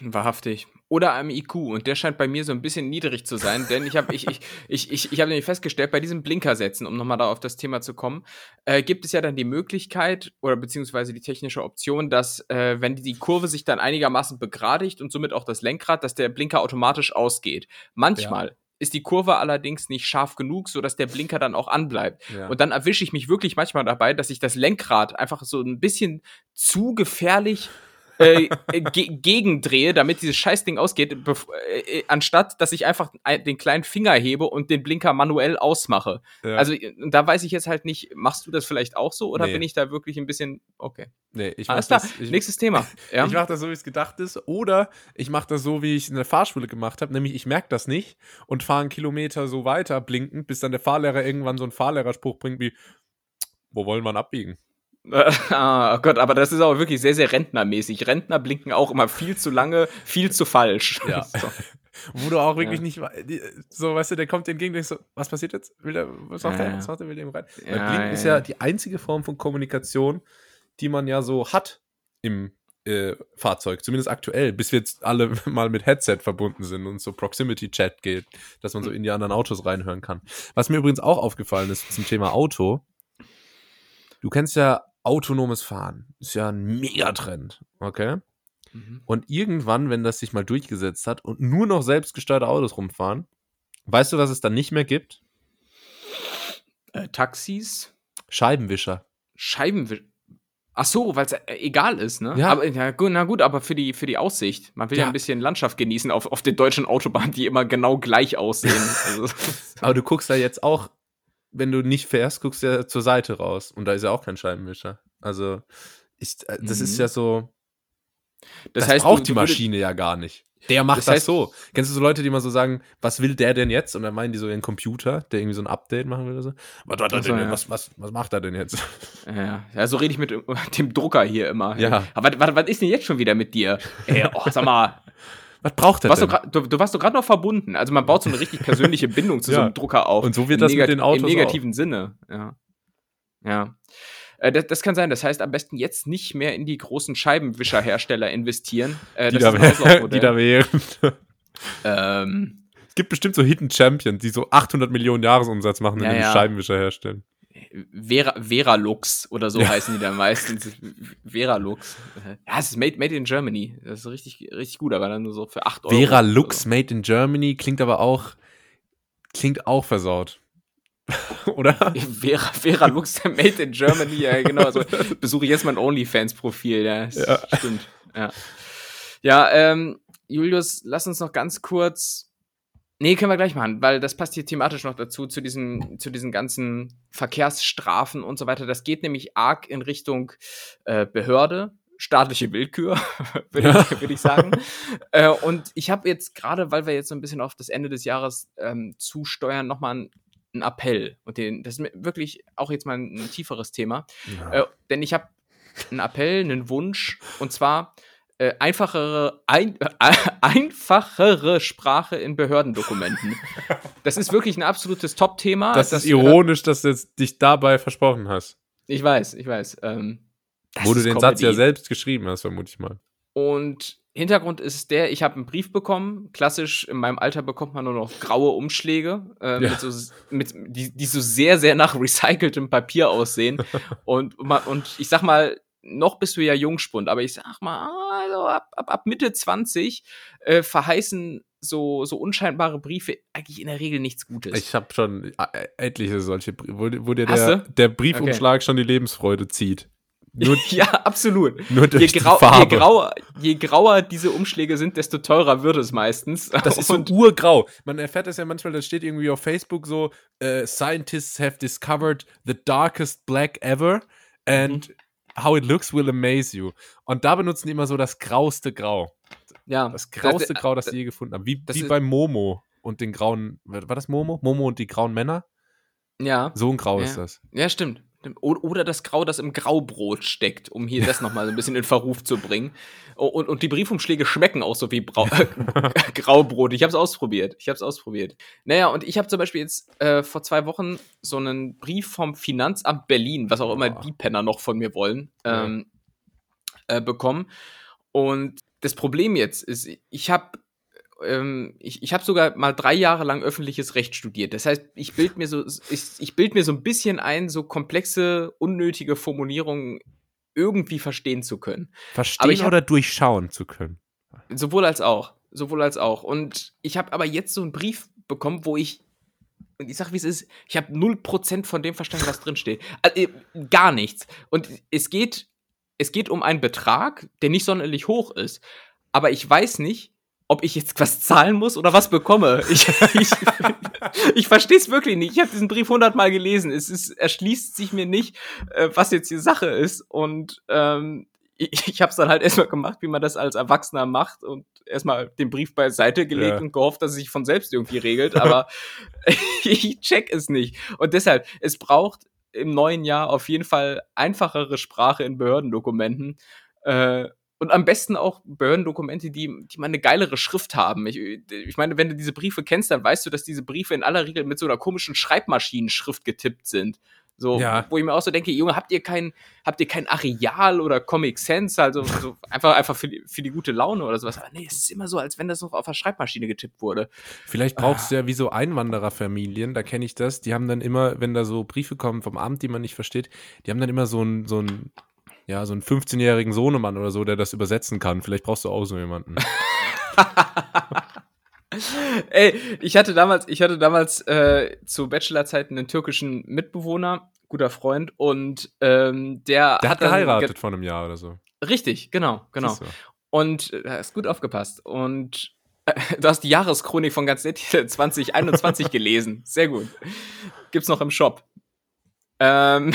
Wahrhaftig. Oder am IQ. Und der scheint bei mir so ein bisschen niedrig zu sein, denn ich habe ich, ich, ich, ich, ich hab nämlich festgestellt, bei diesen Blinkersätzen, um nochmal da auf das Thema zu kommen, äh, gibt es ja dann die Möglichkeit oder beziehungsweise die technische Option, dass, äh, wenn die Kurve sich dann einigermaßen begradigt und somit auch das Lenkrad, dass der Blinker automatisch ausgeht. Manchmal ist die Kurve allerdings nicht scharf genug, sodass der Blinker dann auch anbleibt. Ja. Und dann erwische ich mich wirklich manchmal dabei, dass ich das Lenkrad einfach so ein bisschen zu gefährlich äh, äh, ge gegendrehe, damit dieses Scheißding ausgeht, äh, äh, anstatt dass ich einfach ein- den kleinen Finger hebe und den Blinker manuell ausmache. ja. Also da weiß ich jetzt halt nicht, machst du das vielleicht auch so oder Nee. bin ich da wirklich ein bisschen okay? nee, ich mach Alles klar, das, ich, nächstes Thema. Ja? Ich mache das so, wie es gedacht ist. Oder ich mache das so, wie ich es in der Fahrschule gemacht habe. Nämlich, ich merke das nicht und fahre einen Kilometer so weiter blinkend, bis dann der Fahrlehrer irgendwann so einen Fahrlehrerspruch bringt wie, wo wollen wir abbiegen? ah, oh Gott, aber das ist auch wirklich sehr, sehr rentnermäßig. Rentner blinken auch immer viel zu lange, viel zu falsch. Ja. So. Wo du auch wirklich Ja. nicht, so, weißt du, der kommt entgegen, denkst so, was passiert jetzt? Will der, was macht Ja, der? Was macht der? Will der ihm rein? Weil Ja, Blinken ist ja ja. die einzige Form von Kommunikation, die man ja so hat im äh, Fahrzeug, zumindest aktuell, bis wir jetzt alle mal mit Headset verbunden sind und so Proximity-Chat geht, dass man so in die anderen Autos reinhören kann. Was mir übrigens auch aufgefallen ist zum Thema Auto, du kennst ja autonomes Fahren, ist ja ein Megatrend, okay? Mhm. Und irgendwann, wenn das sich mal durchgesetzt hat und nur noch selbstgesteuerte Autos rumfahren, weißt du, was es dann nicht mehr gibt? Äh, Taxis, Scheibenwischer. Scheibenwisch. Ach so, weil es egal ist, ne? Ja. Aber, ja, na gut, aber für die, für die Aussicht. Man will ja, Ja. ein bisschen Landschaft genießen auf, auf den deutschen Autobahnen, die immer genau gleich aussehen. Also, Aber du guckst da jetzt auch, wenn du nicht fährst, guckst du ja zur Seite raus. Und da ist ja auch kein Scheibenwischer. Also, ich, äh, das ist Mhm. ja so, das, das, heißt, braucht du, die Maschine ja gar nicht. Der macht Das das, heißt- so. Kennst du so Leute, die mal so sagen, was will der denn jetzt? Und dann meinen die so ihren Computer, der irgendwie so ein Update machen will oder so. Was, hat er Ach so, denn, ja. was, was, was macht er denn jetzt? Ja, ja, so rede ich mit dem Drucker hier immer. Ja. Aber was, was, was ist denn jetzt schon wieder mit dir? Ey, oh, sag mal, Was braucht er du, denn? grad- du, du warst doch gerade noch verbunden. Also man baut so eine richtig persönliche Bindung zu so Ja. einem Drucker auf. Und so wird das mit den Autos Im negativen Sinne, ja. Ja. Äh, das, das kann sein. Das heißt, am besten jetzt nicht mehr in die großen Scheibenwischerhersteller investieren. Äh, die, da, Auslaufmodell. die da wären. ähm, Es gibt bestimmt so Hidden Champions, die so 800 Millionen Jahresumsatz machen, Ja, indem die ja. Scheibenwischer herstellen. Vera, Veralux oder so Ja. heißen die dann meistens. Veralux. Ja, es ist made, made in Germany. Das ist richtig, richtig gut, aber dann nur so für 8 Euro. Vera oder Lux so. Made in Germany klingt aber auch, klingt auch versaut. Oder? Vera, Vera Lux, made in Germany, ja, genau. Also besuche ich jetzt mein OnlyFans-Profil, ja, Ja. Stimmt. Ja, ja ähm, Julius, lass uns noch ganz kurz. Nee, können wir gleich machen, weil das passt hier thematisch noch dazu, zu diesen, zu diesen ganzen Verkehrsstrafen und so weiter. Das geht nämlich arg in Richtung äh, Behörde, staatliche Willkür, würde Ja. ich, würd ich sagen. äh, und ich habe jetzt gerade, weil wir jetzt so ein bisschen auf das Ende des Jahres ähm, zusteuern, nochmal einen, einen Appell. Und den, das ist mir wirklich auch jetzt mal ein, ein tieferes Thema. Äh, denn ich habe einen Appell, einen Wunsch, und zwar äh, einfachere, ein, äh, einfachere Sprache in Behördendokumenten. Das ist wirklich ein absolutes Top-Thema. das ist äh, ironisch, dass du jetzt dich dabei versprochen hast. Ich weiß, ich weiß. Ähm, das Wo du ist den Satz ja Comedy. selbst geschrieben hast, vermute ich mal. Und Hintergrund ist der, ich habe einen Brief bekommen. Klassisch in meinem Alter bekommt man nur noch graue Umschläge, äh, ja. mit so, mit, die, die so sehr, sehr nach recyceltem Papier aussehen. und, und ich sag mal, noch bist du ja Jungspund, aber ich sag mal, also ab, ab, ab Mitte 20 äh, verheißen so, so unscheinbare Briefe eigentlich in der Regel nichts Gutes. Ich habe schon äh, etliche solche Briefe, wo, wo dir der, der Briefumschlag okay. schon die Lebensfreude zieht. Nur, ja, absolut. Nur durch je, grau, je, grauer, je grauer diese Umschläge sind, desto teurer wird es meistens. Das ist so urgrau. Man erfährt das ja manchmal, das steht irgendwie auf Facebook so, uh, Scientists have discovered the darkest black ever and mhm. How it looks will amaze you. Und da benutzen die immer so das grauste Grau. Ja. Das grauste das, Grau, das sie je gefunden haben. Wie, wie bei Momo und den grauen, war das Momo? Momo und die grauen Männer? Ja. So ein Grau ja. ist das. Ja, stimmt. Oder das Grau, das im Graubrot steckt, um hier das nochmal so ein bisschen in Verruf zu bringen. Und, und die Briefumschläge schmecken auch so wie Brau Graubrot. Ich habe es ausprobiert. Ich habe es ausprobiert. Naja, und ich habe zum Beispiel jetzt äh, vor zwei Wochen so einen Brief vom Finanzamt Berlin, was auch immer die Penner noch von mir wollen, ähm, äh, bekommen. Und das Problem jetzt ist, ich habe ähm, ich, ich habe sogar mal drei Jahre lang öffentliches Recht studiert. Das heißt, ich bild mir so, ich, ich bild mir so ein bisschen ein, so komplexe, unnötige Formulierungen irgendwie verstehen zu können. Verstehen hab, oder durchschauen zu können. Sowohl als auch. Sowohl als auch. Und ich habe aber jetzt so einen Brief bekommen, wo ich und ich sag, wie es ist, ich habe 0% von dem verstanden, was drin steht. Also, gar nichts. Und es geht, es geht um einen Betrag, der nicht sonderlich hoch ist. Aber ich weiß nicht, ob ich jetzt was zahlen muss oder was bekomme. Ich, ich, ich verstehe es wirklich nicht. Ich habe diesen Brief hundertmal gelesen. Es ist, erschließt sich mir nicht, äh, was jetzt die Sache ist. Und ähm, ich, ich habe es dann halt erstmal gemacht, wie man das als Erwachsener macht und erstmal den Brief beiseite gelegt ja. und gehofft, dass es sich von selbst irgendwie regelt. Aber ich check es nicht. Und deshalb, es braucht im neuen Jahr auf jeden Fall einfachere Sprache in Behördendokumenten. Äh, und am besten auch Behördendokumente, die, die mal eine geilere Schrift haben. Ich, ich meine, wenn du diese Briefe kennst, dann weißt du, dass diese Briefe in aller Regel mit so einer komischen Schreibmaschinenschrift getippt sind. So, ja. wo ich mir auch so denke, Junge, habt ihr kein, habt ihr kein Areal oder Comic Sense, also so einfach, einfach für die, für die gute Laune oder sowas. Aber nee, es ist immer so, als wenn das noch auf der Schreibmaschine getippt wurde. Vielleicht brauchst ah. du ja wie so Einwandererfamilien, da kenne ich das, die haben dann immer, wenn da so Briefe kommen vom Amt, die man nicht versteht, die haben dann immer so ein, so ein ja, so einen 15-jährigen Sohnemann oder so, der das übersetzen kann. Vielleicht brauchst du auch so jemanden. Ey, ich hatte damals, ich hatte damals äh, zu Bachelorzeiten einen türkischen Mitbewohner, guter Freund, und ähm, der, der hat, hat geheiratet vor einem Jahr oder so. Richtig, genau, genau. Und äh, hast gut aufgepasst. Und äh, du hast die Jahreschronik von ganz nett 2021 gelesen. Sehr gut. Gibt's noch im Shop. Ähm.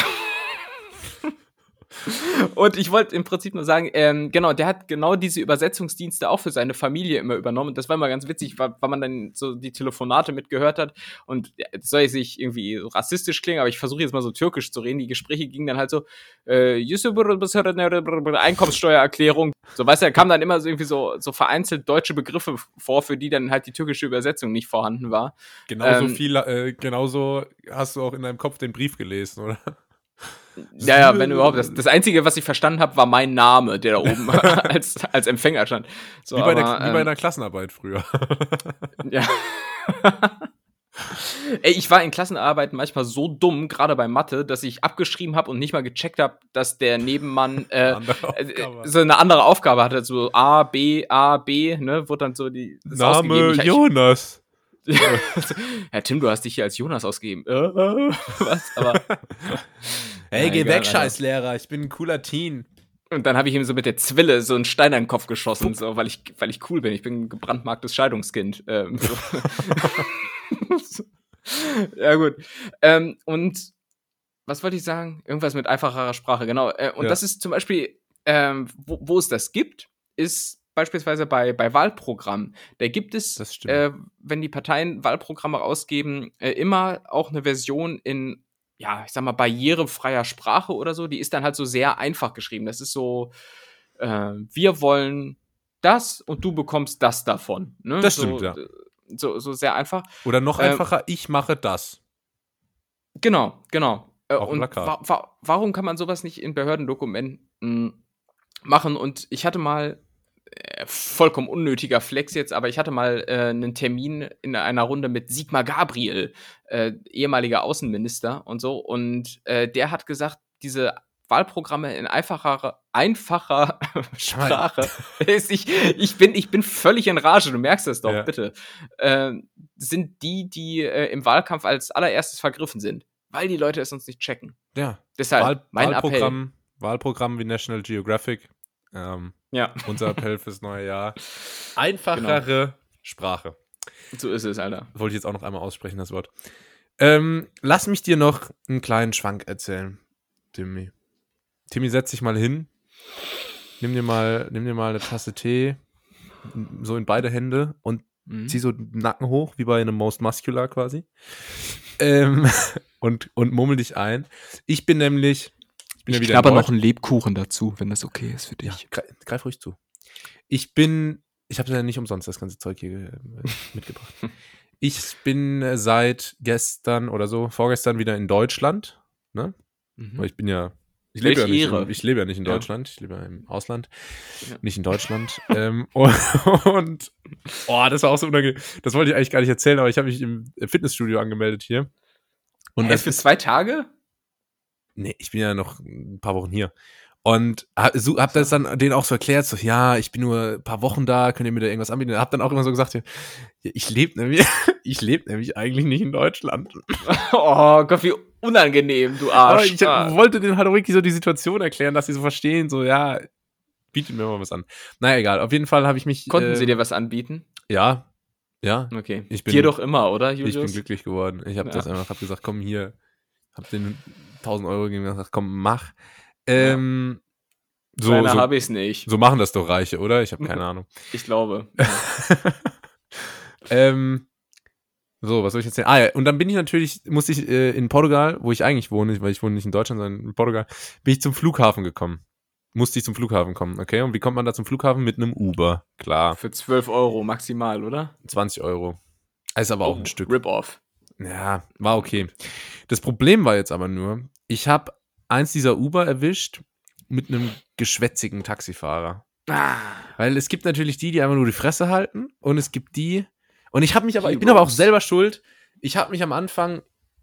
Und ich wollte im Prinzip nur sagen, ähm, genau, der hat genau diese Übersetzungsdienste auch für seine Familie immer übernommen. Das war immer ganz witzig, weil, weil man dann so die Telefonate mitgehört hat. Und jetzt soll ich sich irgendwie rassistisch klingen, aber ich versuche jetzt mal so türkisch zu reden. Die Gespräche gingen dann halt so, äh, Einkommenssteuererklärung. So, weißt du, da kamen dann immer so irgendwie so, so vereinzelt deutsche Begriffe vor, für die dann halt die türkische Übersetzung nicht vorhanden war. Genauso ähm, viel, äh, genauso hast du auch in deinem Kopf den Brief gelesen, oder? Ja, ja, wenn überhaupt. Das, das Einzige, was ich verstanden habe, war mein Name, der da oben als, als Empfänger stand. So, wie, bei aber, der, wie ähm, bei einer Klassenarbeit früher. ja. Ey, ich war in Klassenarbeiten manchmal so dumm, gerade bei Mathe, dass ich abgeschrieben habe und nicht mal gecheckt habe, dass der Nebenmann äh, äh, so eine andere Aufgabe hatte. So A, B, A, B, ne? Wurde dann so die. Name Jonas. Ja, Tim, du hast dich hier als Jonas ausgegeben. Äh, äh, was? Aber. Hey, ja, geh weg, Scheißlehrer. Ich bin ein cooler Teen. Und dann habe ich ihm so mit der Zwille so einen Stein in den Kopf geschossen, so, weil ich, weil ich cool bin. Ich bin ein gebrandmarktes Scheidungskind. Ähm, so. ja, gut. Ähm, und was wollte ich sagen? Irgendwas mit einfacherer Sprache, genau. Äh, und ja. das ist zum Beispiel, ähm, wo, wo es das gibt, ist beispielsweise bei, bei Wahlprogrammen, da gibt es, äh, wenn die Parteien Wahlprogramme rausgeben, äh, immer auch eine Version in, ja, ich sag mal, barrierefreier Sprache oder so. Die ist dann halt so sehr einfach geschrieben. Das ist so, äh, wir wollen das und du bekommst das davon. Ne? Das stimmt, so, ja. So, so sehr einfach. Oder noch ähm, einfacher, ich mache das. Genau, genau. Äh, und wa wa warum kann man sowas nicht in Behördendokumenten machen? Und ich hatte mal vollkommen unnötiger Flex jetzt, aber ich hatte mal äh, einen Termin in einer Runde mit Sigmar Gabriel, äh, ehemaliger Außenminister und so. Und äh, der hat gesagt, diese Wahlprogramme in einfacher, einfacher Sprache. ich, ich, bin, ich bin völlig in Rage, du merkst das doch, ja. bitte. Äh, sind die, die äh, im Wahlkampf als allererstes vergriffen sind, weil die Leute es uns nicht checken. Ja. Deshalb Wahl, mein Wahlprogramm, Appell. Wahlprogramm wie National Geographic. Ähm, ja. Unser Appell fürs neue Jahr. Einfachere genau. Sprache. So ist es, Alter. Wollte ich jetzt auch noch einmal aussprechen, das Wort. Ähm, lass mich dir noch einen kleinen Schwank erzählen, Timmy. Timmy, setz dich mal hin. Nimm dir mal, nimm dir mal eine Tasse Tee, so in beide Hände und mhm. zieh so den Nacken hoch, wie bei einem Most Muscular quasi. Ähm, und, und mummel dich ein. Ich bin nämlich. Ich, bin ich ja wieder knabber noch einen Lebkuchen dazu, wenn das okay ist für dich. Ja, greif, ruhig zu. Ich bin. Ich habe ja nicht umsonst das ganze Zeug hier äh, mitgebracht. Ich bin seit gestern oder so, vorgestern wieder in Deutschland. Ne? Mhm. Ich bin ja ich lebe, ja nicht, in, ich lebe ja nicht in Deutschland, ja. ich lebe ja im Ausland, ja. nicht in Deutschland. ähm, und, und, oh, das war auch so unangenehm. Das wollte ich eigentlich gar nicht erzählen, aber ich habe mich im Fitnessstudio angemeldet hier. Und hey, das für zwei Tage? Nee, ich bin ja noch ein paar Wochen hier. Und hab, so, hab das dann denen auch so erklärt, so, ja, ich bin nur ein paar Wochen da, könnt ihr mir da irgendwas anbieten? Hab dann auch immer so gesagt, ja, ich lebe nämlich, ich lebe nämlich eigentlich nicht in Deutschland. Oh Gott, wie unangenehm, du Arsch. Aber ich ah. wollte den halt wirklich so die Situation erklären, dass sie so verstehen, so, ja, bietet mir mal was an. Naja, egal, auf jeden Fall habe ich mich. Konnten äh, sie dir was anbieten? Ja, ja. Okay. Ich bin, dir doch immer, oder, Julius? Ich bin glücklich geworden. Ich habe ja. das einfach, hab gesagt, komm hier, hab den 1000 Euro gegeben und gesagt, komm, mach. Ähm, ja. so, so habe ich es nicht. So machen das doch Reiche, oder? Ich habe keine Ahnung. Ich glaube. ähm, so, was soll ich jetzt sagen? Ah ja, und dann bin ich natürlich, musste ich äh, in Portugal, wo ich eigentlich wohne, weil ich wohne nicht in Deutschland, sondern in Portugal, bin ich zum Flughafen gekommen. Musste ich zum Flughafen kommen, okay? Und wie kommt man da zum Flughafen? Mit einem Uber, klar. Für 12 Euro maximal, oder? 20 Euro. Ist aber oh, auch ein Stück. Rip-Off. Ja, war okay. Das Problem war jetzt aber nur, ich habe eins dieser Uber erwischt mit einem geschwätzigen Taxifahrer. Ah. Weil es gibt natürlich die, die einfach nur die Fresse halten und es gibt die, und ich habe mich aber, ich bin aber auch selber schuld. Ich habe mich am Anfang,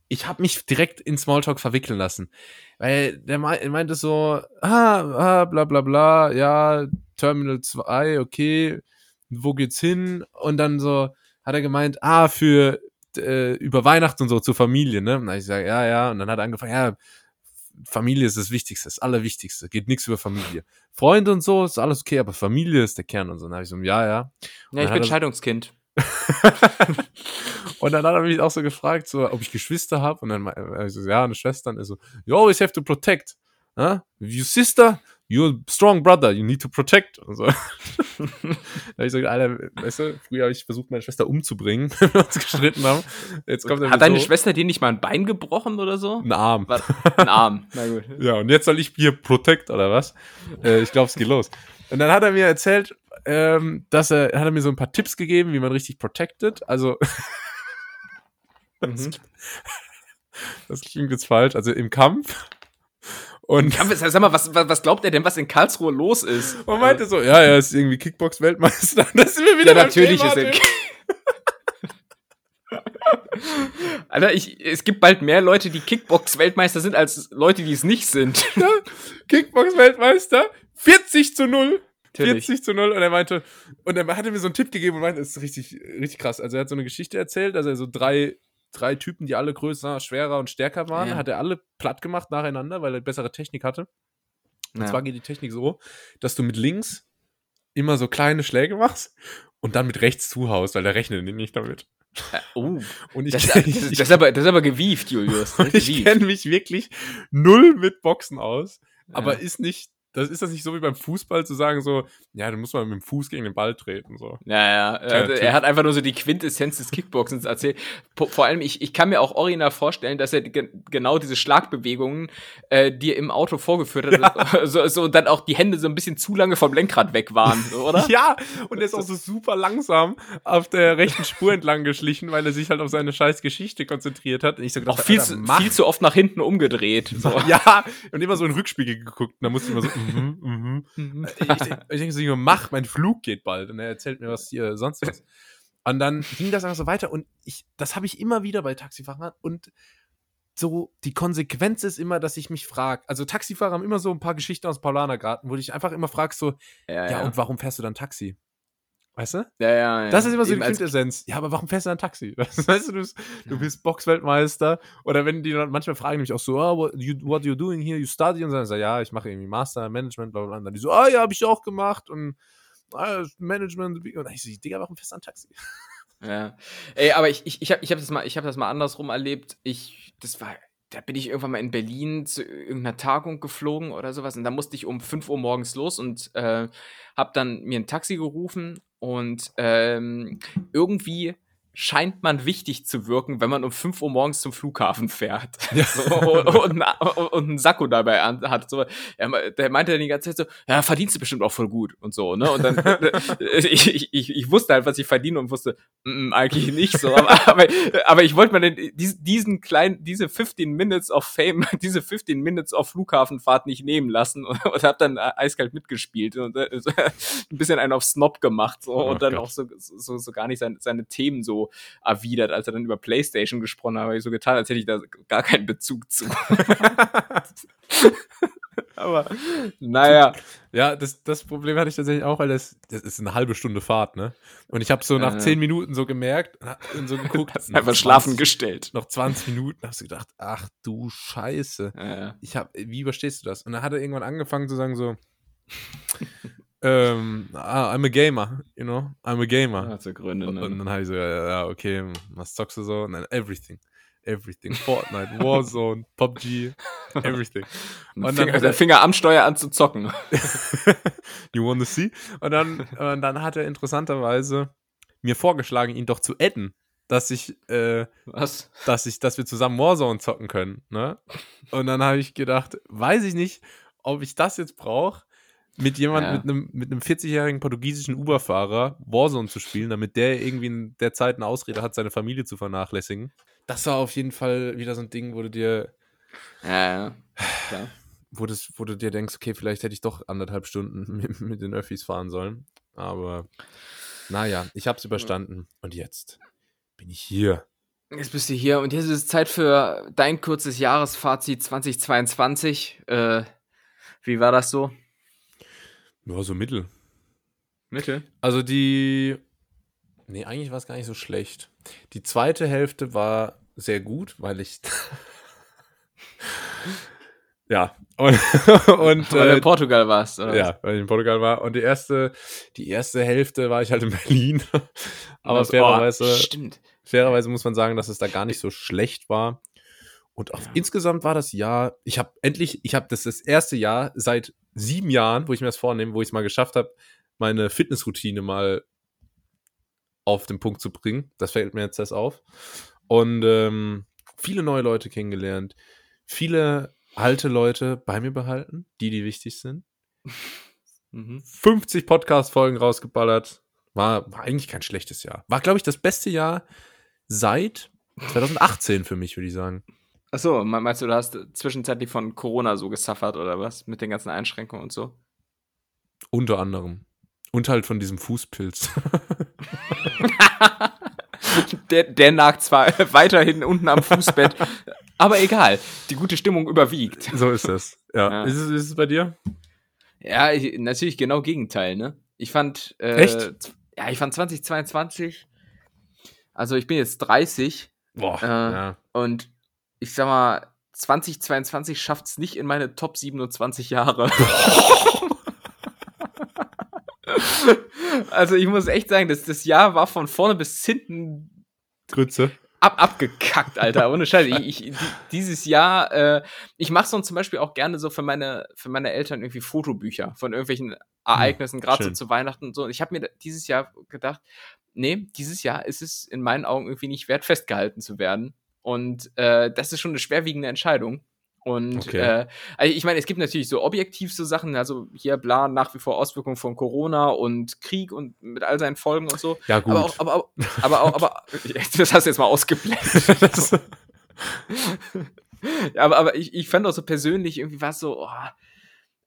ich habe mich direkt in Smalltalk verwickeln lassen. Weil der meinte so, ah, ah, bla bla bla, ja, Terminal 2, okay, wo geht's hin? Und dann so hat er gemeint, ah, für äh, über Weihnachten und so zur Familie, ne? Und ich sage, ja, ja. Und dann hat er angefangen, ja, Familie ist das Wichtigste, das Allerwichtigste, geht nichts über Familie. Freunde und so ist alles okay, aber Familie ist der Kern und so. Und dann habe ich so, ja, ja. Und ja, ich bin Scheidungskind. und dann hat er mich auch so gefragt, so, ob ich Geschwister habe. Und dann ich so, ja, eine Schwester. Und er so, you always have to protect. Huh? You sister, you're a strong brother, you need to protect. Und so. da habe ich so, Alter, weißt du, früher habe ich versucht, meine Schwester umzubringen, wenn wir uns gestritten haben. Jetzt kommt Hat deine so, Schwester dir nicht mal ein Bein gebrochen oder so? Ein Arm. Ein Arm, na gut. Ja, und jetzt soll ich hier protect oder was? Äh, ich glaube, es geht los. Und dann hat er mir erzählt, ähm, dass er, hat er mir so ein paar Tipps gegeben, wie man richtig protected. Also, das, mhm. das klingt jetzt falsch. Also im Kampf. Und sag mal, was, was glaubt er denn, was in Karlsruhe los ist? Man meinte so, ja, er ist irgendwie Kickbox-Weltmeister. Das sind wir wieder Ja, natürlich ist er. Alter, ich, es gibt bald mehr Leute, die Kickbox-Weltmeister sind, als Leute, die es nicht sind. Ja, Kickbox-Weltmeister, 40 zu 0. Natürlich. 40 zu 0 und er meinte, und er hatte mir so einen Tipp gegeben und meinte, das ist richtig, richtig krass. Also er hat so eine Geschichte erzählt, dass er so drei, drei Typen, die alle größer, schwerer und stärker waren, ja. hat er alle platt gemacht nacheinander, weil er bessere Technik hatte. Und ja. zwar geht die Technik so, dass du mit links immer so kleine Schläge machst und dann mit rechts zuhaust, weil er rechnet nicht damit. Äh, oh, und ich, das, das, das, ist aber, das ist aber gewieft, Julius. ich kenne mich wirklich null mit Boxen aus, aber ja. ist nicht das ist das nicht so wie beim Fußball zu sagen, so, ja, du musst mal mit dem Fuß gegen den Ball treten. So. Ja, ja. Also, er hat einfach nur so die Quintessenz des Kickboxens erzählt. Vor allem, ich, ich kann mir auch original vorstellen, dass er ge genau diese Schlagbewegungen äh, dir im Auto vorgeführt hat. Ja. So, so, und dann auch die Hände so ein bisschen zu lange vom Lenkrad weg waren, oder? ja, und er ist auch so super langsam auf der rechten Spur entlang geschlichen, weil er sich halt auf seine scheiß Geschichte konzentriert hat. Und ich so gedacht, auch viel, zu, viel zu oft nach hinten umgedreht. So. Ja, und immer so in Rückspiegel geguckt. Und da musste ich immer so, mhm, mhm. mhm. Äh, ich, ich, ich denke so, mach, mein Flug geht bald. Und er erzählt mir was hier, sonst was. Und dann ging das einfach so weiter. Und ich, das habe ich immer wieder bei Taxifahrern. Und so, die Konsequenz ist immer, dass ich mich frage, also Taxifahrer haben immer so ein paar Geschichten aus Paulanergarten, wo ich einfach immer frage, so, ja, ja, ja, und warum fährst du dann Taxi? Weißt du? Ja, ja, ja. Das ist immer so Eben die Quintessenz. Ja, aber warum fährst du dann Taxi? Weißt du, du bist, du bist Boxweltmeister. Oder wenn die dann manchmal fragen mich auch so, oh, what, you, what you doing here? You study? Und dann sagen, ja, ich mache irgendwie Master Management, bla, bla, bla. Und dann die so, ah, ja, habe ich auch gemacht. Und ah, Management. Und dann ich so, Digga, warum fährst du dann Taxi? Ja. Ey, aber ich, ich, ich habe ich hab das, mal, hab das mal andersrum erlebt. Ich, das war da bin ich irgendwann mal in Berlin zu irgendeiner Tagung geflogen oder sowas und da musste ich um 5 Uhr morgens los und äh, habe dann mir ein Taxi gerufen und ähm, irgendwie scheint man wichtig zu wirken, wenn man um 5 Uhr morgens zum Flughafen fährt. Ja. So, und, und, und, einen Sakko dabei hat. So, er, der meinte dann die ganze Zeit so, ja, verdienst du bestimmt auch voll gut und so, ne? Und dann, ich, ich, ich wusste halt, was ich verdiene und wusste, mm, eigentlich nicht so. Aber, aber, aber ich wollte mir denn diesen kleinen, diese 15 Minutes of Fame, diese 15 Minutes of Flughafenfahrt nicht nehmen lassen und, und habe dann eiskalt mitgespielt und äh, ein bisschen einen auf Snob gemacht so, oh, und dann Gott. auch so, so, so gar nicht seine, seine Themen so erwidert, als er dann über PlayStation gesprochen hat, habe ich so getan, als hätte ich da gar keinen Bezug zu. Aber naja. Ja, das, das Problem hatte ich tatsächlich auch, weil das, das ist eine halbe Stunde Fahrt, ne? Und ich habe so nach äh. zehn Minuten so gemerkt und so geguckt. einfach schlafen gestellt. Noch 20 Minuten hast du gedacht, ach du Scheiße. Äh. Ich hab, wie überstehst du das? Und dann hat er irgendwann angefangen zu sagen so, ähm, ah, I'm a gamer, you know, I'm a gamer. Ja, zur Gründe, ne? Und dann habe ich so, ja, ja, okay, was zockst du so? Und dann everything. Everything. Fortnite, Warzone, PUBG, everything. Und Finger, dann der Finger am Steuer an zu zocken. you wanna see? Und dann, und dann hat er interessanterweise mir vorgeschlagen, ihn doch zu adden, dass ich, äh, Was? dass ich, dass wir zusammen Warzone zocken können, ne? Und dann habe ich gedacht, weiß ich nicht, ob ich das jetzt brauche, mit jemandem, ja. mit einem mit einem 40-jährigen portugiesischen Uber-Fahrer Warzone zu spielen, damit der irgendwie in der Zeit eine Ausrede hat, seine Familie zu vernachlässigen. Das war auf jeden Fall wieder so ein Ding, wo du dir. Ja, ja. Wo, das, wo du dir denkst, okay, vielleicht hätte ich doch anderthalb Stunden mit, mit den Öffis fahren sollen. Aber naja, ich hab's überstanden. Und jetzt bin ich hier. Jetzt bist du hier und jetzt ist es Zeit für dein kurzes Jahresfazit 2022. Äh, wie war das so? Ja, so mittel. Mittel? Also die. Nee, eigentlich war es gar nicht so schlecht. Die zweite Hälfte war sehr gut, weil ich. ja. Und, und weil äh, in Portugal warst, oder? Ja, weil ich in Portugal war. Und die erste, die erste Hälfte war ich halt in Berlin. Aber das, fairerweise, oh, stimmt. fairerweise muss man sagen, dass es da gar nicht so schlecht war. Und auch ja. insgesamt war das Jahr, ich habe endlich, ich habe das das erste Jahr seit sieben Jahren, wo ich mir das vornehme, wo ich es mal geschafft habe, meine Fitnessroutine mal auf den Punkt zu bringen. Das fällt mir jetzt erst auf. Und ähm, viele neue Leute kennengelernt, viele alte Leute bei mir behalten, die, die wichtig sind. Mhm. 50 Podcast-Folgen rausgeballert. War, war eigentlich kein schlechtes Jahr. War, glaube ich, das beste Jahr seit 2018 für mich, würde ich sagen. Achso, meinst du, du hast zwischenzeitlich von Corona so gesuffert oder was? Mit den ganzen Einschränkungen und so? Unter anderem. Und halt von diesem Fußpilz. der, der nagt zwar weiterhin unten am Fußbett, aber egal. Die gute Stimmung überwiegt. So ist es. Ja. ja. Ist, es, ist es bei dir? Ja, ich, natürlich genau Gegenteil, ne? Ich fand. Äh, Echt? Ja, ich fand 2022. Also, ich bin jetzt 30. Boah. Äh, ja. Und ich sag mal, 2022 schafft es nicht in meine Top 27 Jahre. also ich muss echt sagen, das, das Jahr war von vorne bis hinten Grütze. Ab, abgekackt, Alter. Ohne Scheiße. Ich, ich, dieses Jahr, äh, ich mache so zum Beispiel auch gerne so für meine, für meine Eltern irgendwie Fotobücher von irgendwelchen Ereignissen, hm, gerade so zu Weihnachten und so. Und ich habe mir dieses Jahr gedacht, nee, dieses Jahr ist es in meinen Augen irgendwie nicht wert, festgehalten zu werden. Und äh, das ist schon eine schwerwiegende Entscheidung. Und okay. äh, also ich meine, es gibt natürlich so objektiv so Sachen, also hier bla, nach wie vor Auswirkungen von Corona und Krieg und mit all seinen Folgen und so. Ja, gut. Aber, auch, aber, aber, aber, auch, aber das hast du jetzt mal ausgeblendet. ja, aber, aber ich, ich fand auch so persönlich irgendwie was so, oh,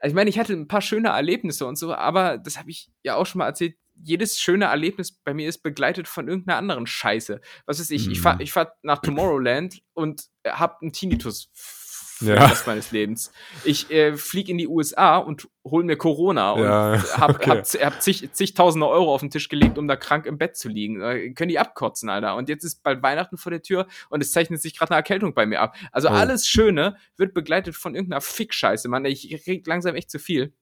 ich meine, ich hatte ein paar schöne Erlebnisse und so, aber das habe ich ja auch schon mal erzählt. Jedes schöne Erlebnis bei mir ist begleitet von irgendeiner anderen Scheiße. Was ist ich? Mhm. Ich fahre ich fahr nach Tomorrowland und habe einen Tinnitus für ja. Rest meines Lebens. Ich äh, fliege in die USA und hol mir Corona und ja, hab, okay. hab, hab zig, zigtausende Euro auf den Tisch gelegt, um da krank im Bett zu liegen. Äh, können die abkotzen, Alter. Und jetzt ist bald Weihnachten vor der Tür und es zeichnet sich gerade eine Erkältung bei mir ab. Also oh. alles Schöne wird begleitet von irgendeiner Fick-Scheiße, Mann. Ich rede langsam echt zu viel.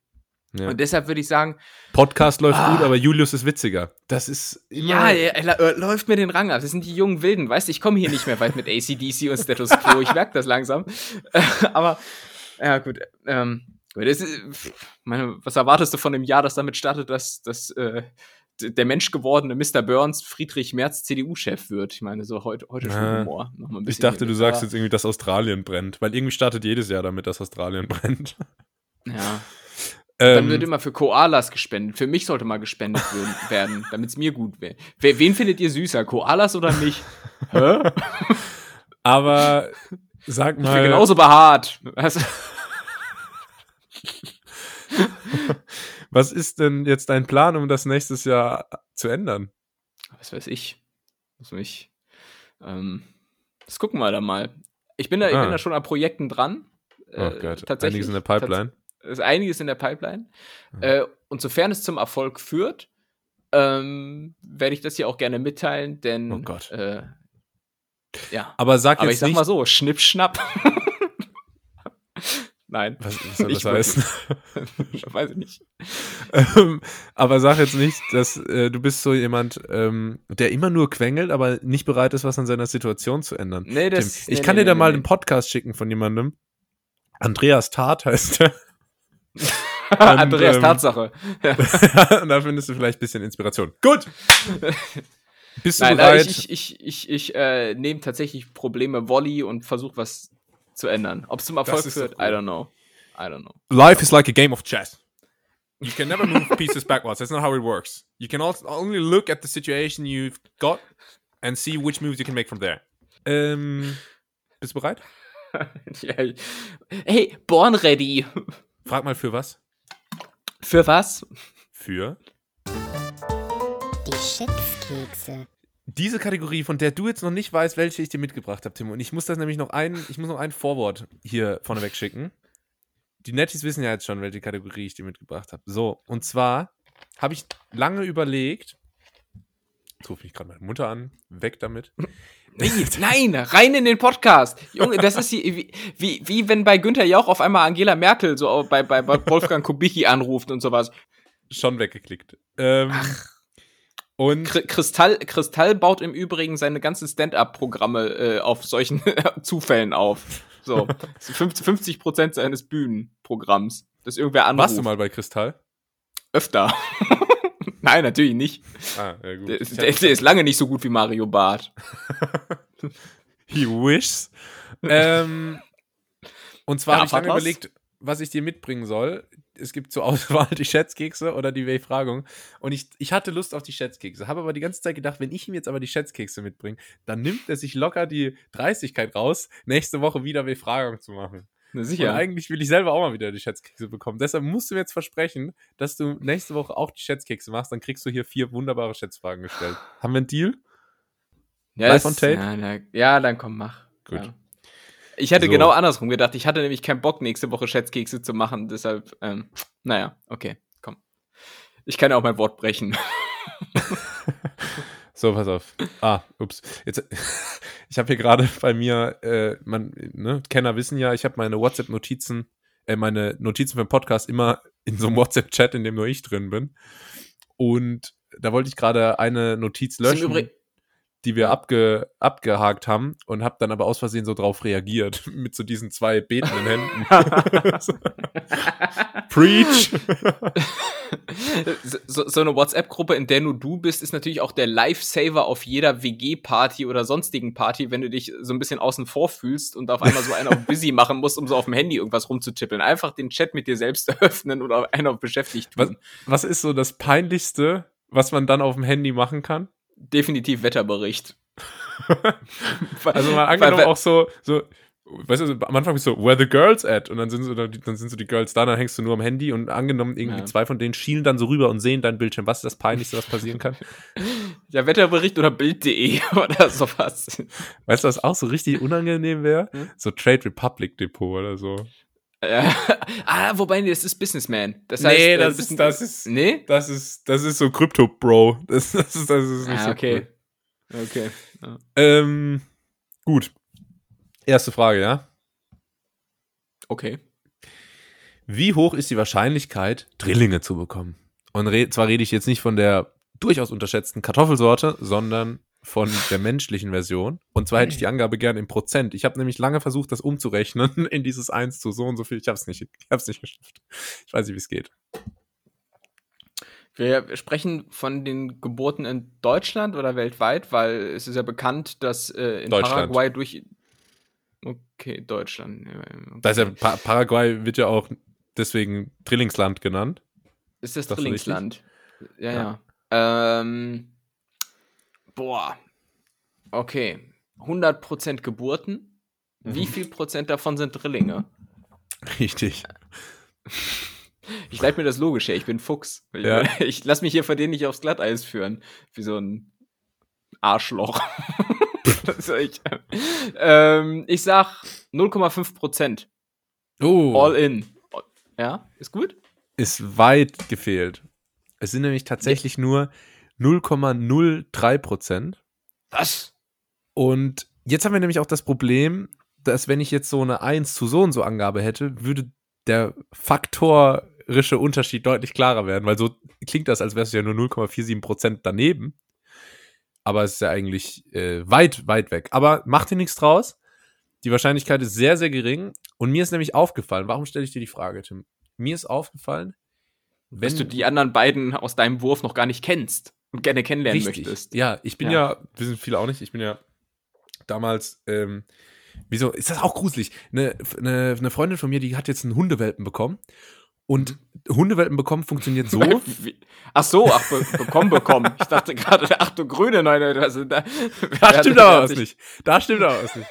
Ja. Und deshalb würde ich sagen. Podcast läuft ah, gut, aber Julius ist witziger. Das ist Ja, er, er, er, läuft mir den Rang ab. Das sind die jungen Wilden. Weißt du, ich komme hier nicht mehr weit mit ACDC und Status Quo. Ich merke das langsam. aber, ja, gut. Ähm, ist, meine, was erwartest du von dem Jahr, das damit startet, dass, dass äh, der menschgewordene Mr. Burns Friedrich Merz CDU-Chef wird? Ich meine, so heute, heute schon ah, Humor. ich dachte, du sagst jetzt irgendwie, dass Australien brennt. Weil irgendwie startet jedes Jahr damit, dass Australien brennt. Ja. Ähm, dann wird immer für Koalas gespendet. Für mich sollte mal gespendet werden, damit es mir gut wäre. Wen findet ihr süßer, Koalas oder mich? Hä? Aber sag mal. Ich bin genauso behaart. Was ist denn jetzt dein Plan, um das nächstes Jahr zu ändern? Was weiß ich. Muss mich. Ähm, das gucken wir da mal. Ich bin da, ah. ich bin ah. da schon an Projekten dran. Oh äh, Gott, tatsächlich. Einiges in der Pipeline ist einiges in der Pipeline. Mhm. Äh, und sofern es zum Erfolg führt, ähm, werde ich das hier auch gerne mitteilen, denn oh Gott. Äh, ja. Aber sag jetzt Aber ich sag mal so, schnipp, schnapp. Nein. Was, was soll das heißen? Weiß ich nicht. Ähm, aber sag jetzt nicht, dass äh, du bist so jemand, ähm, der immer nur quengelt, aber nicht bereit ist, was an seiner Situation zu ändern. Nee, das, Tim, ich nee, kann nee, dir da mal einen Podcast schicken von jemandem. Andreas Tat heißt er. Andreas ähm, Tatsache. Ja. da findest du vielleicht ein bisschen Inspiration. Gut. Bist du Nein, bereit? Ich, ich, ich, ich äh, nehme tatsächlich Probleme Volley und versuche was zu ändern. Ob es zum Erfolg führt, I don't know. I don't know. Life is like a game of chess. You can never move pieces backwards. That's not how it works. You can only look at the situation you've got and see which moves you can make from there. Ähm, bist du bereit? hey, born ready. Frag mal für was? Für was? Für die Schätzkekse. Diese Kategorie, von der du jetzt noch nicht weißt, welche ich dir mitgebracht habe, Timo. Und ich muss das nämlich noch ein, ich muss noch ein Vorwort hier vorneweg schicken. Die Netties wissen ja jetzt schon, welche Kategorie ich dir mitgebracht habe. So, und zwar habe ich lange überlegt. Jetzt rufe ich gerade meine Mutter an. Weg damit. Nee, nein, rein in den Podcast. Junge, das ist wie, wie, wie wenn bei Günther Jauch auf einmal Angela Merkel so bei, bei, bei Wolfgang Kubicki anruft und sowas. Schon weggeklickt. Ähm, Ach. Und Kristall, Kristall baut im Übrigen seine ganzen Stand-up-Programme äh, auf solchen Zufällen auf. So, 50 Prozent seines Bühnenprogramms, das irgendwer anruft. Warst du mal bei Kristall? Öfter. Nein, natürlich nicht. Ah, ja, gut. Der, der, der, ist lange nicht so gut wie Mario Barth. He wishes. ähm, und zwar ja, habe ich lange überlegt, was ich dir mitbringen soll. Es gibt zur Auswahl die Schätzkekse oder die Befragung. Und ich, ich hatte Lust auf die Schätzkekse, habe aber die ganze Zeit gedacht, wenn ich ihm jetzt aber die Schätzkekse mitbringe, dann nimmt er sich locker die Dreistigkeit raus, nächste Woche wieder Befragung zu machen. Na sicher. Und eigentlich will ich selber auch mal wieder die Schätzkekse bekommen. Deshalb musst du mir jetzt versprechen, dass du nächste Woche auch die Schätzkekse machst. Dann kriegst du hier vier wunderbare Schätzfragen gestellt. Haben wir einen Deal? Ja, Live on tape? Ja, na, ja, dann komm, mach. Gut. Ja. Ich hätte so. genau andersrum gedacht. Ich hatte nämlich keinen Bock, nächste Woche Schätzkekse zu machen. Deshalb, ähm, naja, okay, komm. Ich kann ja auch mein Wort brechen. So, pass auf. Ah, ups. Jetzt, ich habe hier gerade bei mir, äh, man, ne, Kenner wissen ja, ich habe meine WhatsApp-Notizen, äh, meine Notizen für den Podcast immer in so einem WhatsApp-Chat, in dem nur ich drin bin. Und da wollte ich gerade eine Notiz löschen die wir abge, abgehakt haben und habe dann aber aus Versehen so drauf reagiert mit so diesen zwei betenden Händen. Preach! so, so eine WhatsApp-Gruppe, in der nur du bist, ist natürlich auch der Lifesaver auf jeder WG-Party oder sonstigen Party, wenn du dich so ein bisschen außen vor fühlst und auf einmal so einen auf busy machen musst, um so auf dem Handy irgendwas rumzutippeln. Einfach den Chat mit dir selbst eröffnen oder einen auf beschäftigt tun. Was, was ist so das Peinlichste, was man dann auf dem Handy machen kann? definitiv Wetterbericht. also mal angenommen auch so, so weißt du, am Anfang bist du so, where the girls at? Und dann sind so, dann sind so die Girls da, dann hängst du nur am Handy und angenommen, irgendwie Ja. zwei von denen schielen dann so rüber und sehen dein Bildschirm. Was ist das Peinlichste, was passieren kann? Ja, Wetterbericht oder Bild.de oder sowas. Weißt du, was auch so richtig unangenehm wäre? Hm? So Trade Republic Depot oder so. Äh, ah, wobei, nee, das ist Businessman. Das Nee, heißt, äh, das ist- das ist- Nee? Das ist, das ist so Crypto Bro. Das, das ist, das ist nicht Ah, so okay. cool. Okay. Ähm, gut. Erste Frage, ja. Okay. Wie hoch ist die Wahrscheinlichkeit, Drillinge zu bekommen? Und re zwar rede ich jetzt nicht von der durchaus unterschätzten Kartoffelsorte, sondern von der menschlichen Version. Und zwar hätte ich die Angabe gerne in Prozent. Ich habe nämlich lange versucht, das umzurechnen in dieses 1 zu so und so viel. Ich habe es nicht, ich hab's nicht geschafft. Ich weiß nicht, wie es geht. Wir sprechen von den Geburten in Deutschland oder weltweit, weil es ist ja bekannt, dass äh, in. Paraguay durch. Okay, Deutschland. okay. Da ist ja pa Paraguay wird ja auch deswegen Drillingsland genannt. Ist das das Drillingsland? Ja, Ja. ja. Ähm, boah. Okay. 100% Geburten. Wie Mhm. viel Prozent davon sind Drillinge? Richtig. Ich leite mir das logisch her, ich bin Fuchs. Ich, Ja. ich lasse mich hier von denen nicht aufs Glatteis führen. Wie so ein Arschloch. Ich, ähm, ich sag 0,5 Prozent. Oh. All in. Ja, ist gut? ist weit gefehlt. Es sind nämlich tatsächlich nur 0,03 Prozent. Was? Und jetzt haben wir nämlich auch das Problem, dass wenn ich jetzt so eine 1 zu so und so Angabe hätte, würde der faktorische Unterschied deutlich klarer werden, weil so klingt das, als wäre es ja nur 0,47 Prozent daneben. Aber es ist ja eigentlich äh, weit, weit weg. Aber mach dir nichts draus. Die Wahrscheinlichkeit ist sehr, sehr gering. Und mir ist nämlich aufgefallen, warum stelle ich dir die Frage, Tim? Mir ist aufgefallen, wenn Dass du die anderen beiden aus deinem Wurf noch gar nicht kennst und gerne kennenlernen Richtig. möchtest. Ja, ich bin Ja. ja, wissen viele auch nicht, ich bin ja damals, ähm, wieso, ist das auch gruselig? Eine, eine, eine Freundin von mir, die hat jetzt einen Hundewelpen bekommen. Und Hundewelpen bekommen funktioniert so. Ach so, ach, be bekommen, bekommen. Ich dachte gerade, ach du Grüne, nein, nein, also da, da stimmt aber was nicht. Da stimmt aber was nicht.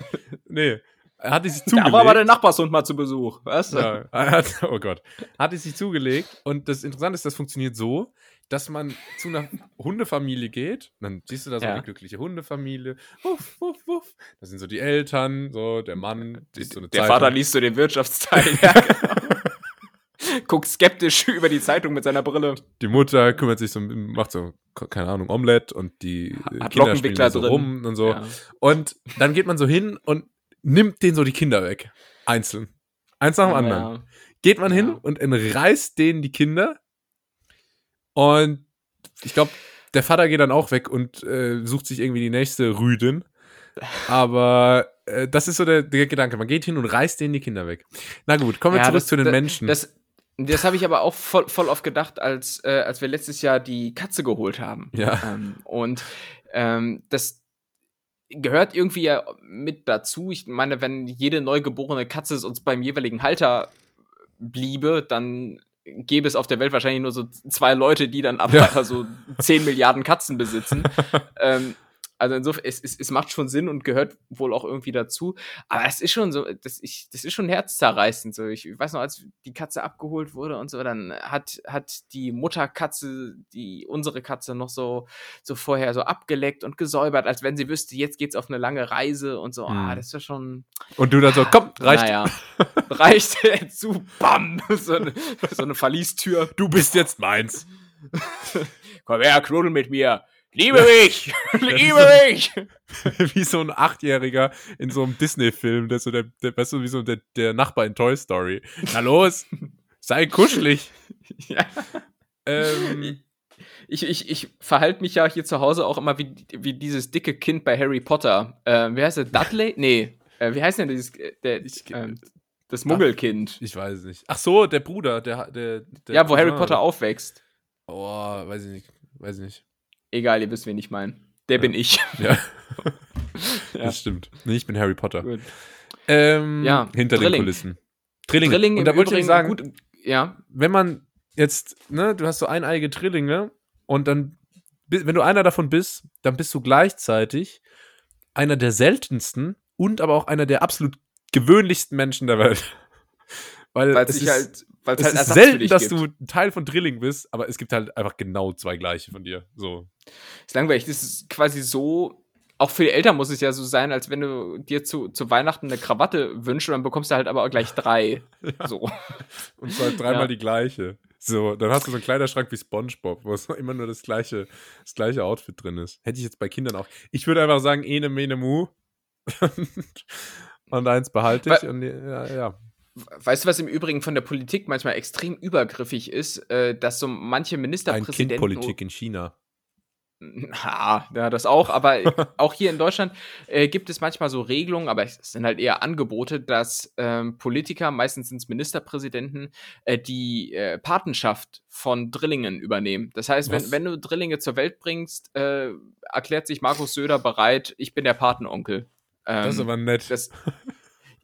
Nee. Er hat die sich Da zugelegt. war aber der Nachbarshund mal zu Besuch, weißt du? Ja, hat, oh Gott. Hat es sich zugelegt. Und das Interessante ist, das funktioniert so, dass man zu einer Hundefamilie geht. Dann siehst du da so Ja. eine glückliche Hundefamilie. Wuff, wuff, wuff. Da sind so die Eltern, so der Mann. so eine Der Zeitung. Vater liest so den Wirtschaftsteil. ja, genau. Guckt skeptisch über die Zeitung mit seiner Brille. Die Mutter kümmert sich so, macht so, keine Ahnung, Omelette und die Hat Kinder spielen so drin. rum und so. Ja. Und dann geht man so hin und nimmt denen so die Kinder weg. Einzeln. Eins nach dem anderen. Ja. geht man hin Ja. und entreißt denen die Kinder. Und ich glaube, der Vater geht dann auch weg und äh, sucht sich irgendwie die nächste Rüdin. Aber äh, das ist so der, der Gedanke. Man geht hin und reißt denen die Kinder weg. Na gut, kommen wir Ja, zurück das- zu den das- Menschen. Das, das habe ich aber auch voll, voll oft gedacht, als, äh, als wir letztes Jahr die Katze geholt haben. Ja. Ähm, und ähm, das gehört irgendwie ja mit dazu. Ich meine, wenn jede neugeborene Katze uns beim jeweiligen Halter bliebe, dann gäbe es auf der Welt wahrscheinlich nur so zwei Leute, die dann aber Ja. so 10 Milliarden Katzen besitzen. ähm, also insofern, es, es, es macht schon Sinn und gehört wohl auch irgendwie dazu. Aber es ist schon so, das, ich, das ist schon herzzerreißend. So. Ich weiß noch, als die Katze abgeholt wurde und so, dann hat, hat die Mutterkatze, die unsere Katze noch so, so vorher so abgeleckt und gesäubert, als wenn sie wüsste, jetzt geht's auf eine lange Reise und so. Ah, Hm. das ist ja schon. und du dann so, komm, reicht. Naja, reicht zu, bam! So eine, so eine Verliestür. Du bist jetzt meins. Komm her, knuddel mit mir. Liebe mich! Liebe mich! wie so ein Achtjähriger in so einem Disney-Film, der so der, der, weißt du, wie so der, der Nachbar in Toy Story. Na los, sei kuschelig. Ja. Ähm, Ich, ich, ich verhalte mich ja hier zu Hause auch immer wie, wie dieses dicke Kind bei Harry Potter. Ähm, wie heißt der? Dudley? Nee. Äh, wie heißt denn dieses, äh, der, Ich- ähm, das Muggelkind? ich weiß es nicht. Ach so, der Bruder, der, der, der Ja, wo Harry Cousin. Potter aufwächst. Oh, weiß ich nicht. Weiß ich nicht. Egal, ihr wisst, wen ich meine. Der bin ich. Ja, Ja. das stimmt. Nee, ich bin Harry Potter. Ähm, Ja, hinter den Drilling. Kulissen. Drillinge. Drilling Und da wollte ich Übrigen sagen, gut. Ja, wenn man jetzt, ne, du hast so eineige Drillinge und dann, wenn du einer davon bist, dann bist du gleichzeitig einer der seltensten und aber auch einer der absolut gewöhnlichsten Menschen der Welt. Weil Weil es sich ist, halt, weil es halt ist selten, dass gibt. du ein Teil von Drilling bist, aber es gibt halt einfach genau zwei gleiche von dir. So. ist langweilig. Das ist quasi so, auch für die Eltern muss es ja so sein, als wenn du dir zu, zu Weihnachten eine Krawatte wünschst und dann bekommst du halt aber auch gleich drei. So. Und zwar dreimal Ja. die gleiche. So, dann hast du so einen Kleiderschrank wie SpongeBob, wo es immer nur das gleiche, das gleiche Outfit drin ist. Hätte ich jetzt bei Kindern auch. Ich würde einfach sagen, ene, mene, mu. und eins behalte ich. Wa- Und, ja, ja. Weißt du, was im Übrigen von der Politik manchmal extrem übergriffig ist, äh, dass so manche Ein Ministerpräsidenten. Kindpolitik in China. Ha, ja, das auch, aber auch hier in Deutschland äh, gibt es manchmal so Regelungen, aber es sind halt eher Angebote, dass ähm, Politiker, meistens sind es Ministerpräsidenten, äh, die äh, Patenschaft von Drillingen übernehmen. Das heißt, wenn, wenn du Drillinge zur Welt bringst, äh, erklärt sich Markus Söder bereit, ich bin der Patenonkel. Ähm, Das ist aber nett. das,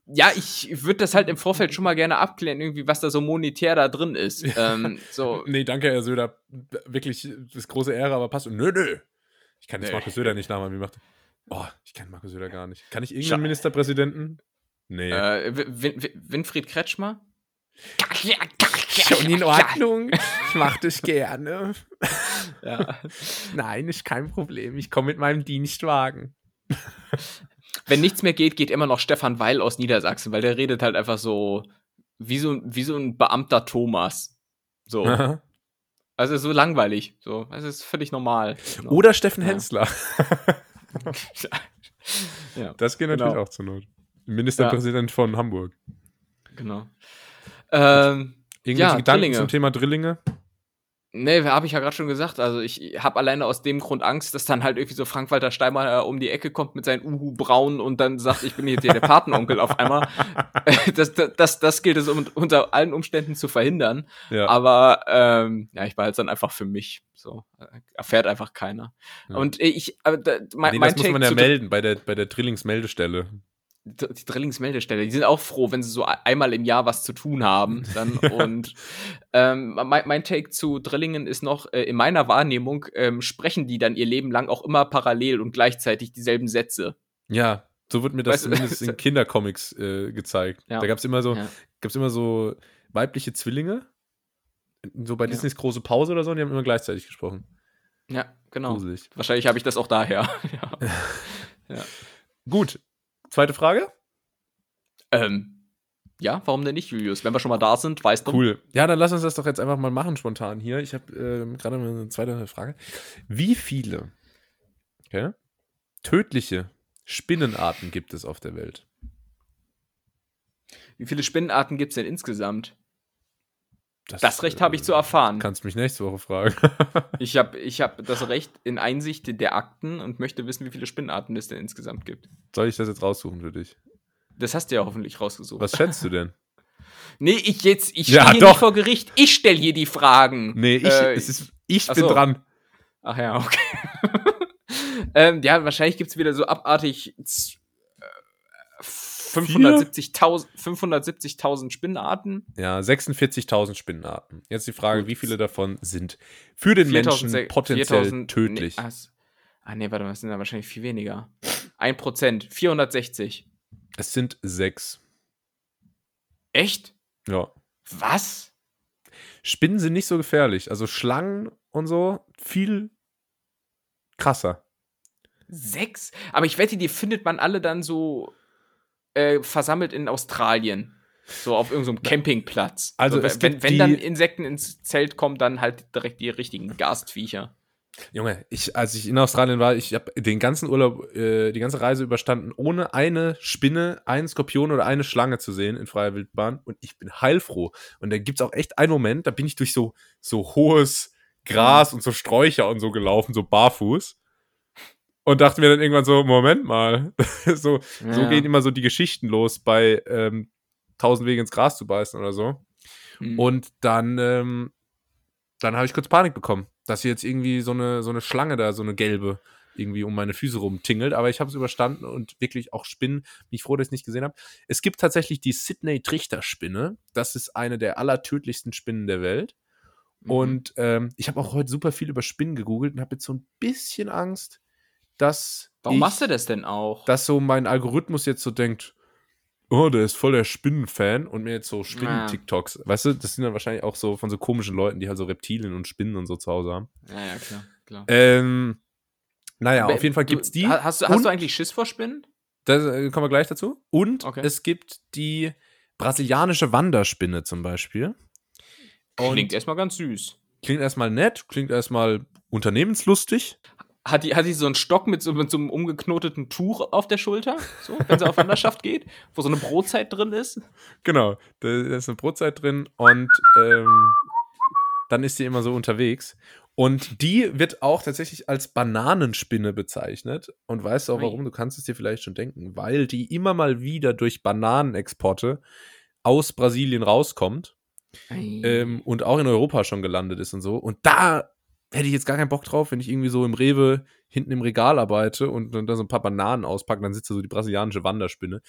ja, ich würde das halt im Vorfeld schon mal gerne abklären, irgendwie, was da so monetär da drin ist. Ähm, so, nee, danke, Herr Söder. Wirklich, das ist große Ehre, aber passt. Nö, nö. Ich kann jetzt Nee. Markus Söder nicht nachmachen. Wie macht Oh, ich kann Markus Söder gar nicht. Kann ich irgendeinen Scha- Ministerpräsidenten? Nee. äh, Win Win Winfried Kretschmer? Schon in Ordnung. Ich mach das gerne. Ja. Nein, ist kein Problem. Ich komme mit meinem Dienstwagen. Wenn nichts mehr geht, geht immer noch Stefan Weil aus Niedersachsen, weil der redet halt einfach so wie so, wie so ein Beamter Thomas. So. Also so langweilig. So. Das ist völlig normal. So. Oder Steffen Ja. Hensler. ja, Das geht natürlich Genau. auch zur Not. Ministerpräsident von Hamburg. genau. Ähm, Irgendwelche Ja, Gedanken Drillinge. zum Thema Drillinge? Nee, habe ich ja gerade schon gesagt. Also ich habe alleine aus dem Grund Angst, dass dann halt irgendwie so Frank-Walter Steinmeier um die Ecke kommt mit seinen Uhu Braun und dann sagt, ich bin jetzt hier der Patenonkel auf einmal. Das, das, das, gilt es um, unter allen Umständen zu verhindern. Ja. Aber ähm, ja, ich behalte es dann einfach für mich. So äh, erfährt einfach keiner. Ja. Und ich, aber da, mein, nee, mein das muss Take man ja melden bei der, bei der Drillingsmeldestelle. Die Drillingsmeldestelle, die sind auch froh, wenn sie so einmal im Jahr was zu tun haben. Dann. Und ähm, mein, mein Take zu Drillingen ist noch, äh, in meiner Wahrnehmung ähm, sprechen die dann ihr Leben lang auch immer parallel und gleichzeitig dieselben Sätze. Ja, so wird mir das Weißt zumindest in Kindercomics äh, gezeigt. Ja. Da gab es immer so, Ja. gab's immer so weibliche Zwillinge. So bei Ja. Disneys große Pause oder so, und die haben immer gleichzeitig gesprochen. Ja, genau. Gruselig. Wahrscheinlich habe ich das auch daher. ja. Gut. Zweite Frage? ähm, ja, warum denn nicht, Julius? Wenn wir schon mal da sind, weißt du. Cool. Ja, dann lass uns das doch jetzt einfach mal machen, spontan hier. Ich habe ähm, gerade eine zweite Frage. Wie viele okay, tödliche Spinnenarten gibt es auf der Welt? Wie viele Spinnenarten gibt es denn insgesamt? Das Recht habe ich zu erfahren. Kannst mich nächste Woche fragen. Ich habe ich hab das Recht in Einsicht der Akten und möchte wissen, wie viele Spinnenarten es denn insgesamt gibt. Soll ich das jetzt raussuchen für dich? Das hast du ja hoffentlich rausgesucht. Was schätzt du denn? Nee, ich jetzt, ich Ja, stehe nicht vor Gericht. Ich stelle hier die Fragen. Nee, ich, Äh, es ist, ich bin so. dran. Ach ja, okay. ähm, ja, wahrscheinlich gibt es wieder so abartig 570.000 570.000 Spinnenarten. Ja, 46.000 Spinnenarten. Jetzt die Frage, Gut. wie viele davon sind für den 4000 Menschen potenziell 4000 tödlich? Nee, ah, ah, nee, warte mal, das sind ja wahrscheinlich viel weniger. 1%, 460. Es sind sechs. Echt? Ja. Was? Spinnen sind nicht so gefährlich. Also Schlangen und so viel krasser. Sechs? Aber ich wette, die findet man alle dann so äh, versammelt in Australien. So auf irgendeinem Campingplatz. Also so, es wenn, gibt wenn dann Insekten ins Zelt kommen, dann halt direkt die richtigen Gastviecher. Junge, ich, als ich in Australien war, ich habe den ganzen Urlaub, äh, die ganze Reise überstanden, ohne eine Spinne, einen Skorpion oder eine Schlange zu sehen in freier Wildbahn. Und ich bin heilfroh. Und da gibt's auch echt einen Moment, da bin ich durch so, so hohes Gras und so Sträucher und so gelaufen, so barfuß. Und dachte mir dann irgendwann so, Moment mal. so, so Ja. gehen immer so die Geschichten los bei ähm, Tausend Wege ins Gras zu beißen oder so. Hm. Und dann, ähm, dann habe ich kurz Panik bekommen, dass hier jetzt irgendwie so eine, so eine Schlange da, so eine gelbe, irgendwie um meine Füße rumtingelt. Aber ich habe es überstanden und wirklich auch Spinnen. Bin ich froh, dass ich es nicht gesehen habe. Es gibt tatsächlich die Sydney-Trichter-Spinne. Das ist eine der allertödlichsten Spinnen der Welt. Mhm. Und ähm, ich habe auch heute super viel über Spinnen gegoogelt und habe jetzt so ein bisschen Angst, dass. Warum ich, machst du das denn auch? Dass so mein Algorithmus jetzt so denkt, oh, der ist voll der Spinnenfan und mir jetzt so Spinnen-TikToks, weißt du, das sind dann wahrscheinlich auch so von so komischen Leuten, die halt so Reptilien und Spinnen und so zu Hause haben. Ja, ja, klar, klar. Ähm, naja, Be- auf jeden Fall du- gibt's die. ha- Hast du, hast du eigentlich Schiss vor Spinnen? Da äh, kommen wir gleich dazu. Und Okay. es gibt die brasilianische Wanderspinne zum Beispiel. Und Klingt erstmal ganz süß. klingt erstmal nett, klingt erstmal unternehmenslustig. Hat die, hat die so einen Stock mit so, mit so einem umgeknoteten Tuch auf der Schulter, so, wenn sie auf Wanderschaft geht, wo so eine Brotzeit drin ist? Genau, da, ist eine Brotzeit drin und ähm, dann ist sie immer so unterwegs. Und die wird auch tatsächlich als Bananenspinne bezeichnet. Und weißt du auch warum? Du kannst es dir vielleicht schon denken. Weil die immer mal wieder durch Bananenexporte aus Brasilien rauskommt ähm, und auch in Europa schon gelandet ist und so. Und da hätte ich jetzt gar keinen Bock drauf, wenn ich irgendwie so im Rewe hinten im Regal arbeite und dann da so ein paar Bananen auspacke, dann sitzt da so die brasilianische Wanderspinne.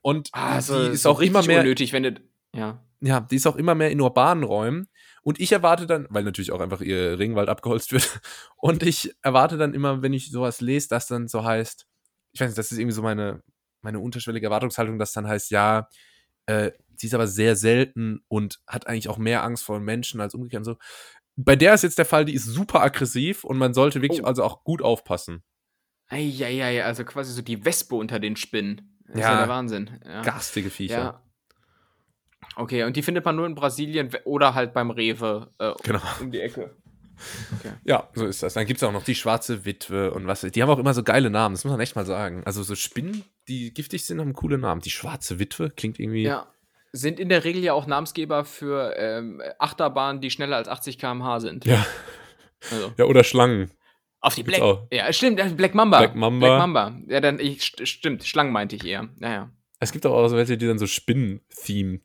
Und also, die ist auch immer mehr unnötig, wenn du. Ja. ja, die ist auch immer mehr in urbanen Räumen. Und ich erwarte dann, weil natürlich auch einfach ihr Regenwald abgeholzt wird, und ich erwarte dann immer, wenn ich sowas lese, dass dann so heißt, ich weiß nicht, das ist irgendwie so meine, meine unterschwellige Erwartungshaltung, dass dann heißt, ja, äh, sie ist aber sehr selten und hat eigentlich auch mehr Angst vor Menschen als umgekehrt und so. Bei der ist jetzt der Fall, die ist super aggressiv und man sollte wirklich Oh. also auch gut aufpassen. Eieiei, also quasi so die Wespe unter den Spinnen. Das ist Ja. ja der Wahnsinn. Ja. Garstige Viecher. Ja. Okay, und die findet man nur in Brasilien oder halt beim Rewe äh, Genau. um die Ecke. Ja, so ist das. Dann gibt es auch noch die schwarze Witwe und was. Die haben auch immer so geile Namen, das muss man echt mal sagen. Also so Spinnen, die giftig sind, haben coole Namen. Die schwarze Witwe klingt irgendwie. Ja. Sind in der Regel ja auch Namensgeber für ähm, Achterbahnen, die schneller als 80 km/h sind. Ja. Also, Ja, oder Schlangen. auf die Black. Ja, stimmt, Black Mamba. Black Mamba. Black Mamba. Ja, dann, ich, st stimmt, Schlangen meinte ich eher. Naja. Es gibt auch so welche, die dann so Spinnen-Theme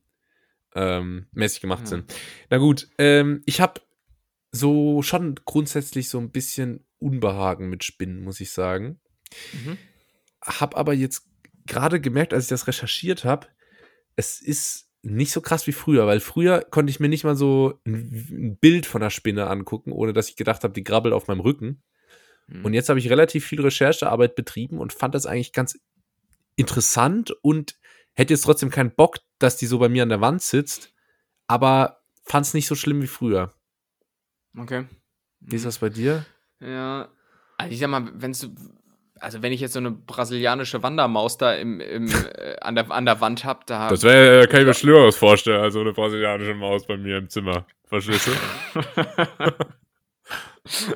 ähm, mäßig gemacht Ja. sind. Na gut, ähm, ich habe so schon grundsätzlich so ein bisschen Unbehagen mit Spinnen, muss ich sagen. Mhm. Hab aber jetzt gerade gemerkt, als ich das recherchiert habe, es ist nicht so krass wie früher, weil früher konnte ich mir nicht mal so ein, Bild von einer Spinne angucken, ohne dass ich gedacht habe, die grabbelt auf meinem Rücken. Mhm. Und jetzt habe ich relativ viel Recherchearbeit betrieben und fand das eigentlich ganz interessant und hätte jetzt trotzdem keinen Bock, dass die so bei mir an der Wand sitzt, aber fand es nicht so schlimm wie früher. Okay. Wie ist das bei dir? Ja. Also ich sag mal, wenn du. Also wenn ich jetzt so eine brasilianische Wandermaus da im, im, äh, an, der, an der Wand hab, da. wäre, äh, kann ich mir Schlimmeres vorstellen, als so eine brasilianische Maus bei mir im Zimmer. Verstehst du?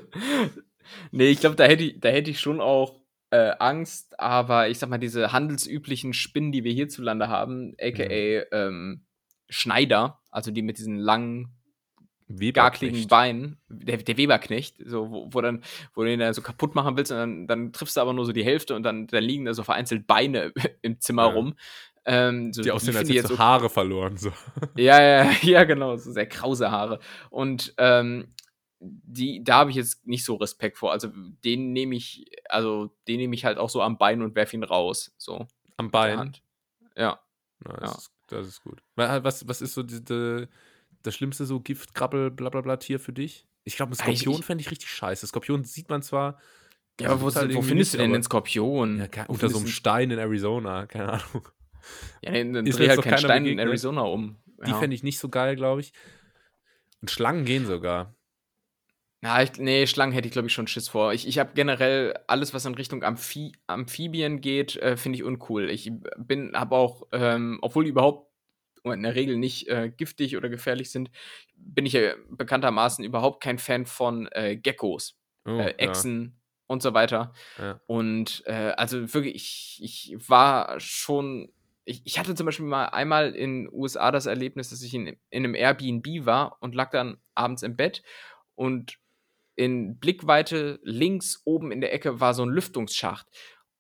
nee, ich glaube, da hätte ich, da hätte ich schon auch äh, Angst, aber ich sag mal, diese handelsüblichen Spinnen, die wir hierzulande haben, aka Mhm. ähm, Schneider, also die mit diesen langen. Garkligen Beinen, der, der Weberknecht, so, wo, wo dann, wo du den da so kaputt machen willst und dann, dann triffst du aber nur so die Hälfte und dann, dann liegen da so vereinzelt Beine im Zimmer Ja. rum. Ähm, so, Die aussehen, als hättest du Haare verloren. So. ja, ja, ja, genau, so sehr krause Haare. Und ähm, die, da habe ich jetzt nicht so Respekt vor. Also den nehme ich, also den nehme ich halt auch so am Bein und werfe ihn raus. So. Am Bein. Ja. Na, das, Ja. ist, das ist gut. Wa- Was, was ist so die, die, das schlimmste so Gift, Krabbel, bla bla bla Tier für dich? Ich glaube, ein Skorpion fände ich richtig scheiße. Skorpion sieht man zwar. Ja, also aber wo, halt wo findest du nicht, denn aber- den Skorpion? Ja, Wo unter so einem Stein in Arizona, keine Ahnung. du- Ja, dann, dann Ist dreh halt keinen Stein in begegnet. Arizona um. Die ja. fände ich nicht so geil, glaube ich. Und Schlangen gehen sogar. Ja, ich, nee, Schlangen hätte ich, glaube ich, schon Schiss vor. Ich, ich habe generell alles, was in Richtung Amphi Amphibien geht, äh, finde ich uncool. Ich bin, habe auch, ähm, obwohl die in der Regel nicht äh, giftig oder gefährlich sind, bin ich ja bekanntermaßen überhaupt kein Fan von äh, Geckos, Oh, äh, Echsen und so weiter. Ja. Und äh, also wirklich, ich, ich war schon. Ich, ich hatte zum Beispiel mal einmal in den USA das Erlebnis, dass ich in, in einem Airbnb war und lag dann abends im Bett und in Blickweite links oben in der Ecke war so ein Lüftungsschacht.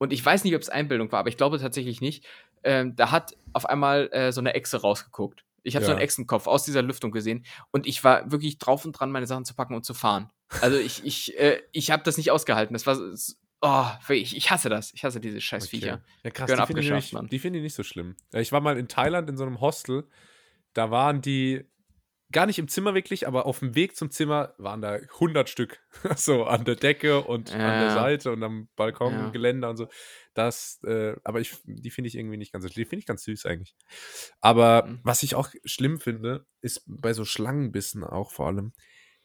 Und ich weiß nicht, ob es Einbildung war, aber ich glaube tatsächlich nicht. Ähm, da hat auf einmal äh, so eine Echse rausgeguckt. Ich habe so Ja. einen Echsenkopf aus dieser Lüftung gesehen und ich war wirklich drauf und dran, meine Sachen zu packen und zu fahren. Also ich, ich, äh, ich habe das nicht ausgehalten. Das war so, so- oh, wirklich, ich hasse das. Ich hasse diese scheiß Viecher. Ja, krass, die finde ich, nicht- die finde ich nicht so schlimm. Ja, Ich war mal in Thailand in so einem Hostel, da waren die, gar nicht im Zimmer wirklich, aber auf dem Weg zum Zimmer waren da 100 Stück. so an der Decke und an der Ja. Seite und am Balkongeländer Ja. und so. Das, äh, aber ich, die finde ich irgendwie nicht ganz so schlimm. Die finde ich ganz süß eigentlich. Aber Mhm. was ich auch schlimm finde, ist bei so Schlangenbissen auch vor allem,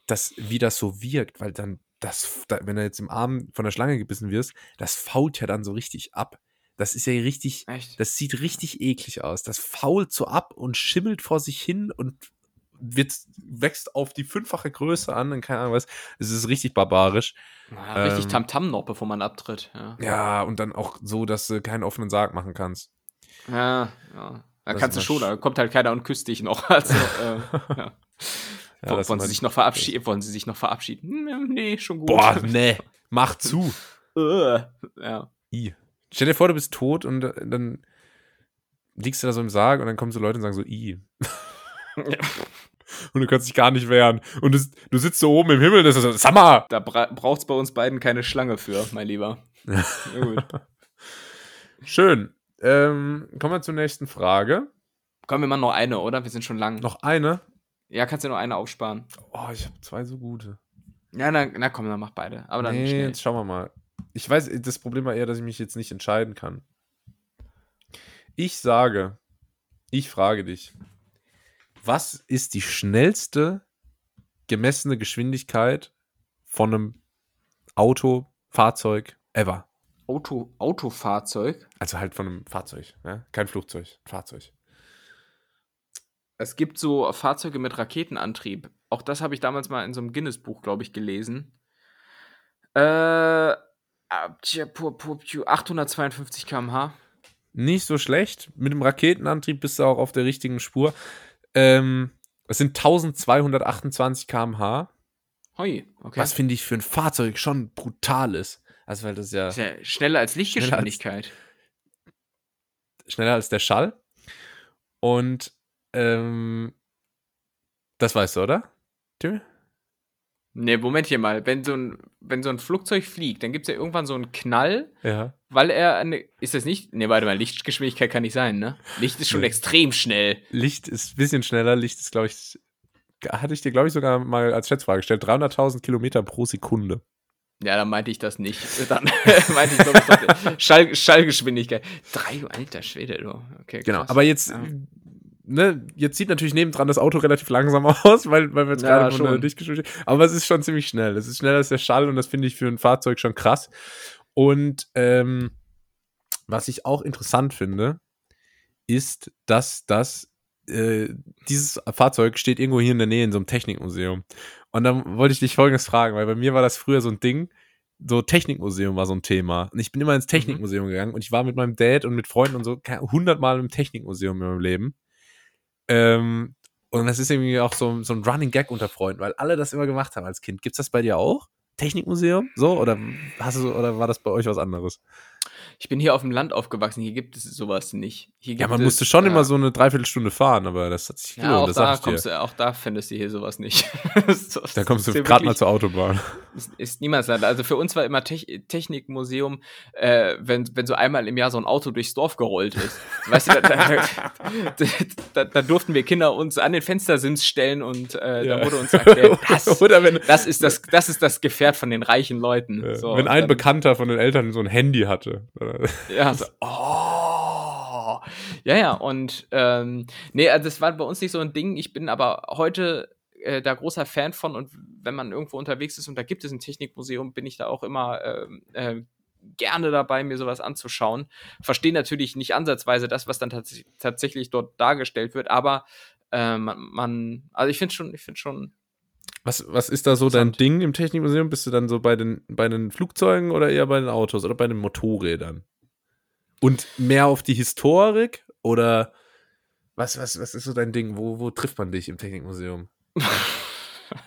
dass, wie das so wirkt, weil dann das, da, wenn du jetzt im Arm von der Schlange gebissen wirst, das fault ja dann so richtig ab. Das ist ja richtig, Echt? das sieht richtig eklig aus. Das fault so ab und schimmelt vor sich hin und wird, wächst auf die fünffache Größe an und keine Ahnung was. Es ist richtig barbarisch. Ja, richtig Ähm, Tamtam noch, bevor man abtritt. Ja, Ja, und dann auch so, dass du keinen offenen Sarg machen kannst. ja. ja. Da Das kannst du schon, da kommt halt keiner und küsst dich noch. Also, äh, ja. Ja, wollen sie sich noch verabschieden? Wollen sie sich noch verabschieden? Nee, schon gut. Boah, nee, mach zu. Äh, ja. I. Stell dir vor, du bist tot und äh, dann liegst du da so im Sarg und dann kommen so Leute und sagen so, I. Und du kannst dich gar nicht wehren. Und du, du sitzt so oben im Himmel und das ist so, mal! Da bra braucht es bei uns beiden keine Schlange für, mein Lieber. Ja, gut. Schön. Ähm, kommen wir zur nächsten Frage. Komm, wir machen noch eine, oder? Wir sind schon lang. Noch eine. Ja, kannst du noch eine aufsparen? Oh, ich habe zwei so gute. Ja, na, na komm, dann mach beide. Aber dann nee, schnell. jetzt schauen wir mal. Ich weiß, das Problem war eher, dass ich mich jetzt nicht entscheiden kann. Ich sage, ich frage dich, was ist die schnellste gemessene Geschwindigkeit von einem Auto, Fahrzeug ever? Auto, Autofahrzeug. Also halt von einem Fahrzeug, ja? kein Flugzeug, Fahrzeug. Es gibt so Fahrzeuge mit Raketenantrieb. Auch das habe ich damals mal in so einem Guinness-Buch, glaube ich, gelesen. Äh, ah, tja, pu- pu- pu- 852 km/h. Nicht so schlecht. Mit dem Raketenantrieb bist du auch auf der richtigen Spur. Ähm, es sind 1228 km/h. Hoi, okay. Was finde ich für ein Fahrzeug schon brutal ist. Also, weil das ja ist ja schneller als Lichtgeschwindigkeit. schneller als der Schall. Und ähm, das weißt du, oder? Tim? Nee, Moment hier mal. Wenn so ein, wenn so ein Flugzeug fliegt, dann gibt es ja irgendwann so einen Knall, Ja. Weil er eine. Ist das nicht? Nee, warte mal, Lichtgeschwindigkeit kann nicht sein, ne? Licht ist schon Nee. extrem schnell. Licht ist ein bisschen schneller. Licht ist, glaube ich, hatte ich dir, glaube ich, sogar mal als Schätzfrage gestellt. 300.000 Kilometer pro Sekunde. Ja, dann meinte ich das nicht. Dann meinte ich, glaube ich, Schall, Schallgeschwindigkeit. Drei, alter Schwede, du. Okay, Genau. krass. Aber jetzt, Ja. ne, jetzt sieht natürlich nebendran das Auto relativ langsam aus, weil, weil wir jetzt Ja, gerade schon. Lichtgeschwindigkeit. Aber es ist schon ziemlich schnell. Es ist schneller als der Schall und das finde ich für ein Fahrzeug schon krass. Und ähm, was ich auch interessant finde, ist, dass das äh, dieses Fahrzeug steht irgendwo hier in der Nähe in so einem Technikmuseum. Und dann wollte ich dich folgendes fragen, weil bei mir war das früher so ein Ding, so Technikmuseum war so ein Thema. Und ich bin immer ins Technikmuseum gegangen und ich war mit meinem Dad und mit Freunden und so hundertmal im Technikmuseum in meinem Leben. Ähm, und das ist irgendwie auch so, so ein Running Gag unter Freunden, weil alle das immer gemacht haben als Kind. Gibt's das bei dir auch? Technikmuseum? So? Oder hast du, oder war das bei euch was anderes? Ich bin hier auf dem Land aufgewachsen, hier gibt es sowas nicht. Ja, man es, musste schon äh, immer so eine Dreiviertelstunde fahren, aber das hat sich Ja, gelohnt, auch das da, kommst du, auch da findest du hier sowas nicht. Da kommst du ja gerade mal zur Autobahn. Ist, ist Niemandsland. Also für uns war immer Tech Technikmuseum, äh, wenn, wenn so einmal im Jahr so ein Auto durchs Dorf gerollt ist. Weißt du, da, da, da, da, durften wir Kinder uns an den Fenstersims stellen und äh, Ja. da wurde uns erklärt, das, Oder wenn, das, ist das, das ist das Gefährt von den reichen Leuten. So, wenn ein dann- Bekannter von den Eltern so ein Handy hatte. Ja, so, oh. Ja, ja, und ähm, nee, also das war bei uns nicht so ein Ding. Ich bin aber heute äh, da großer Fan von und wenn man irgendwo unterwegs ist und da gibt es ein Technikmuseum, bin ich da auch immer ähm, äh, gerne dabei, mir sowas anzuschauen. Verstehe natürlich nicht ansatzweise das, was dann tats tatsächlich dort dargestellt wird, aber äh, man, man, also ich finde schon, ich finde schon, Was, was ist da so dein. Ding im Technikmuseum? Bist du dann so bei den, bei den Flugzeugen oder eher bei den Autos oder bei den Motorrädern? Und mehr auf die Historik oder was, was, was ist so dein Ding? Wo, wo trifft man dich im Technikmuseum?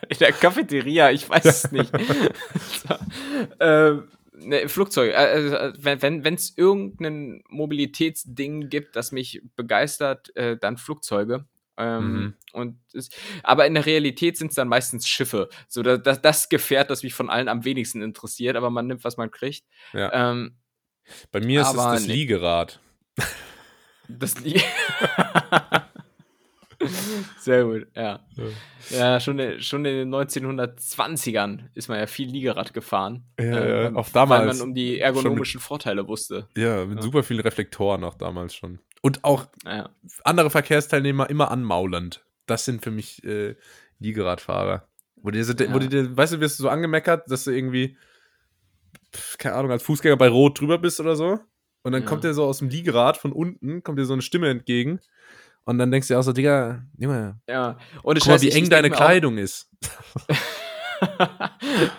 In der Cafeteria, ich weiß es nicht. so, ähm, ne, Flugzeug. äh, äh, wenn wenn es irgendein Mobilitätsding gibt, das mich begeistert, äh, dann Flugzeuge. Ähm, Mhm. und es, aber in der Realität sind es dann meistens Schiffe. So das, das, Gefährt, das mich von allen am wenigsten interessiert, aber man nimmt, was man kriegt. Ja. Ähm, Bei mir ist es das nee. Liegerad. das Lie- Sehr gut, ja. Ja, schon, in- schon in den 1920ern ist man ja viel Liegerad gefahren. Ja, äh, ja, auch Weil damals man um die ergonomischen Vorteile wusste. Ja, mit Ja. super vielen Reflektoren auch damals schon. Und auch Ja. andere Verkehrsteilnehmer immer anmaulend. Das sind für mich äh, Liegeradfahrer. Wo die, Ja. wo die, weißt du, wirst du so angemeckert, dass du irgendwie, keine Ahnung, als Fußgänger bei Rot drüber bist oder so. Und dann Ja. kommt dir so aus dem Liegerad von unten, kommt dir so eine Stimme entgegen. Und dann denkst du dir auch so, Digga, Junge, ja. Und guck mal, wie eng deine Kleidung ist.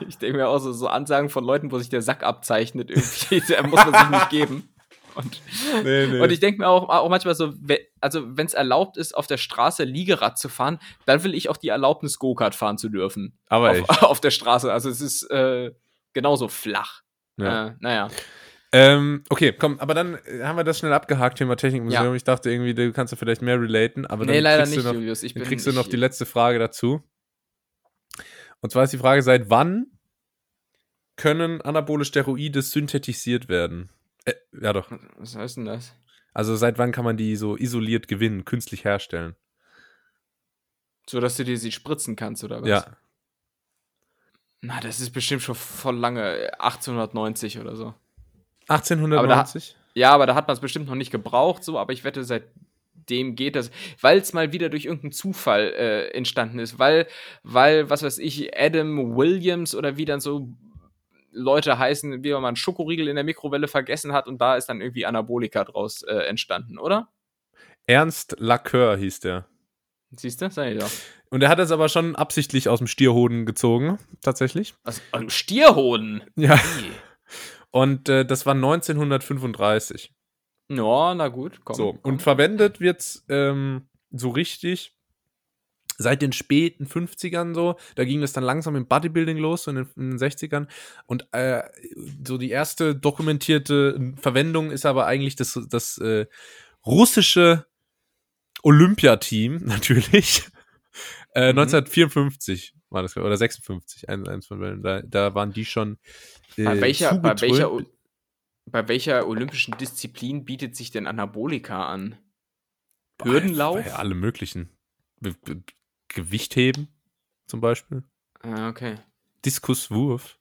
ich denke mir auch so, so Ansagen von Leuten, wo sich der Sack abzeichnet, irgendwie, da muss man sich nicht geben. Und, Nee, nee. und ich denke mir auch, auch manchmal so, also wenn es erlaubt ist, auf der Straße Liegerad zu fahren, dann will ich auch die Erlaubnis, Go-Kart fahren zu dürfen. Aber auf, auf der Straße. Also es ist äh, genauso flach. Ja. Äh, naja. Ähm, okay, komm, aber dann äh, haben wir das schnell abgehakt, Thema Technikmuseum. Ja. Ich dachte irgendwie, du kannst ja vielleicht mehr relaten, aber Nee, dann kriegst nicht, du noch, dann kriegst du noch die letzte Frage dazu. Und zwar ist die Frage, seit wann können anabole Steroide synthetisiert werden? Äh, ja doch. Was heißt denn das? Also seit wann kann man die so isoliert gewinnen, künstlich herstellen? So, dass du dir sie spritzen kannst, oder was? Ja. Na, das ist bestimmt schon voll lange, äh, 1890 oder so. 1890? Ja, aber da hat man es bestimmt noch nicht gebraucht, so, aber ich wette, seitdem geht das, weil es mal wieder durch irgendeinen Zufall äh, entstanden ist, weil, weil, was weiß ich, Adam Williams oder wie dann so Leute heißen, wie man einen Schokoriegel in der Mikrowelle vergessen hat und da ist dann irgendwie Anabolika draus äh, entstanden, oder? Ernst Lacœur hieß der. Siehst du? Sag ich doch. Und er hat es aber schon absichtlich aus dem Stierhoden gezogen, tatsächlich. Also, also Stierhoden. Ja. Wie? Und äh, das war 1935. Ja, na gut, komm. So, komm. und verwendet wird's ähm, so richtig seit den späten 50ern so. Da ging es dann langsam im Bodybuilding los, so in den, in den 60ern. Und äh, so die erste dokumentierte Verwendung ist aber eigentlich das, das äh, russische Olympiateam, natürlich. Äh, Mhm. 1954 war das, oder 56, eins, eins von beiden. Da, da waren die schon. Äh, bei, welcher, bei, welcher, bei welcher olympischen Disziplin bietet sich denn Anabolika an? Hürdenlauf? Bei alle möglichen. Be Gewichtheben zum Beispiel. Ah, okay. Diskuswurf.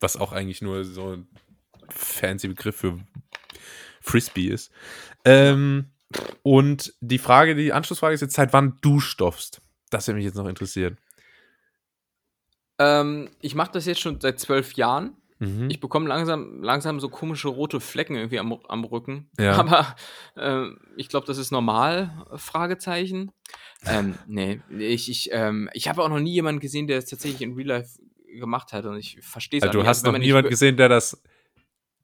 Was auch eigentlich nur so ein fancy Begriff für Frisbee ist. Ähm, und die Frage, die Anschlussfrage ist jetzt, seit wann du stoffst? Das hätte mich jetzt noch interessiert. Ähm, ich mache das jetzt schon seit zwölf Jahren. Mhm. Ich bekomme langsam, langsam so komische rote Flecken irgendwie am, am Rücken. Ja. Aber ähm, ich glaube, das ist normal, äh, Fragezeichen. ähm, nee, ich, ich, ähm, ich habe auch noch nie jemanden gesehen, der es tatsächlich in Real Life gemacht hat und ich verstehe es also, du hast wenn noch niemanden gesehen, der das,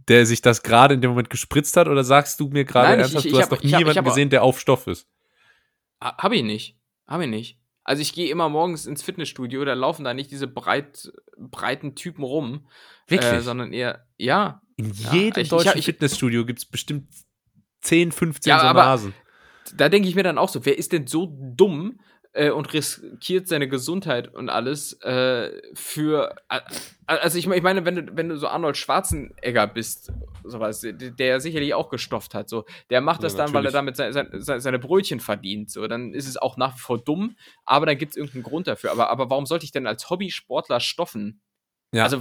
der sich das gerade in dem Moment gespritzt hat? Oder sagst du mir gerade Nein, ich- ernsthaft, ich- du hast hab- noch ich hab- ich niemanden hab- gesehen, der auf Stoff ist? Ha- Hab ich nicht. Hab ich nicht. Also ich gehe immer morgens ins Fitnessstudio, da laufen da nicht diese breit, breiten Typen rum. Äh, sondern eher, ja. In Ja, jedem ich- ich deutschen hab- ich- Fitnessstudio gibt es bestimmt 10, 15 Ja, so Nasen. Da denke ich mir dann auch so, wer ist denn so dumm äh, und riskiert seine Gesundheit und alles äh, für. Also ich, ich meine, wenn du, wenn du so Arnold Schwarzenegger bist, sowas, der, der sicherlich auch gestofft hat, so, der macht das Ja, dann, weil er damit sein, sein, seine Brötchen verdient. So, dann ist es auch nach wie vor dumm, aber dann gibt es irgendeinen Grund dafür. Aber, aber warum sollte ich denn als Hobbysportler stoffen? Ja. Also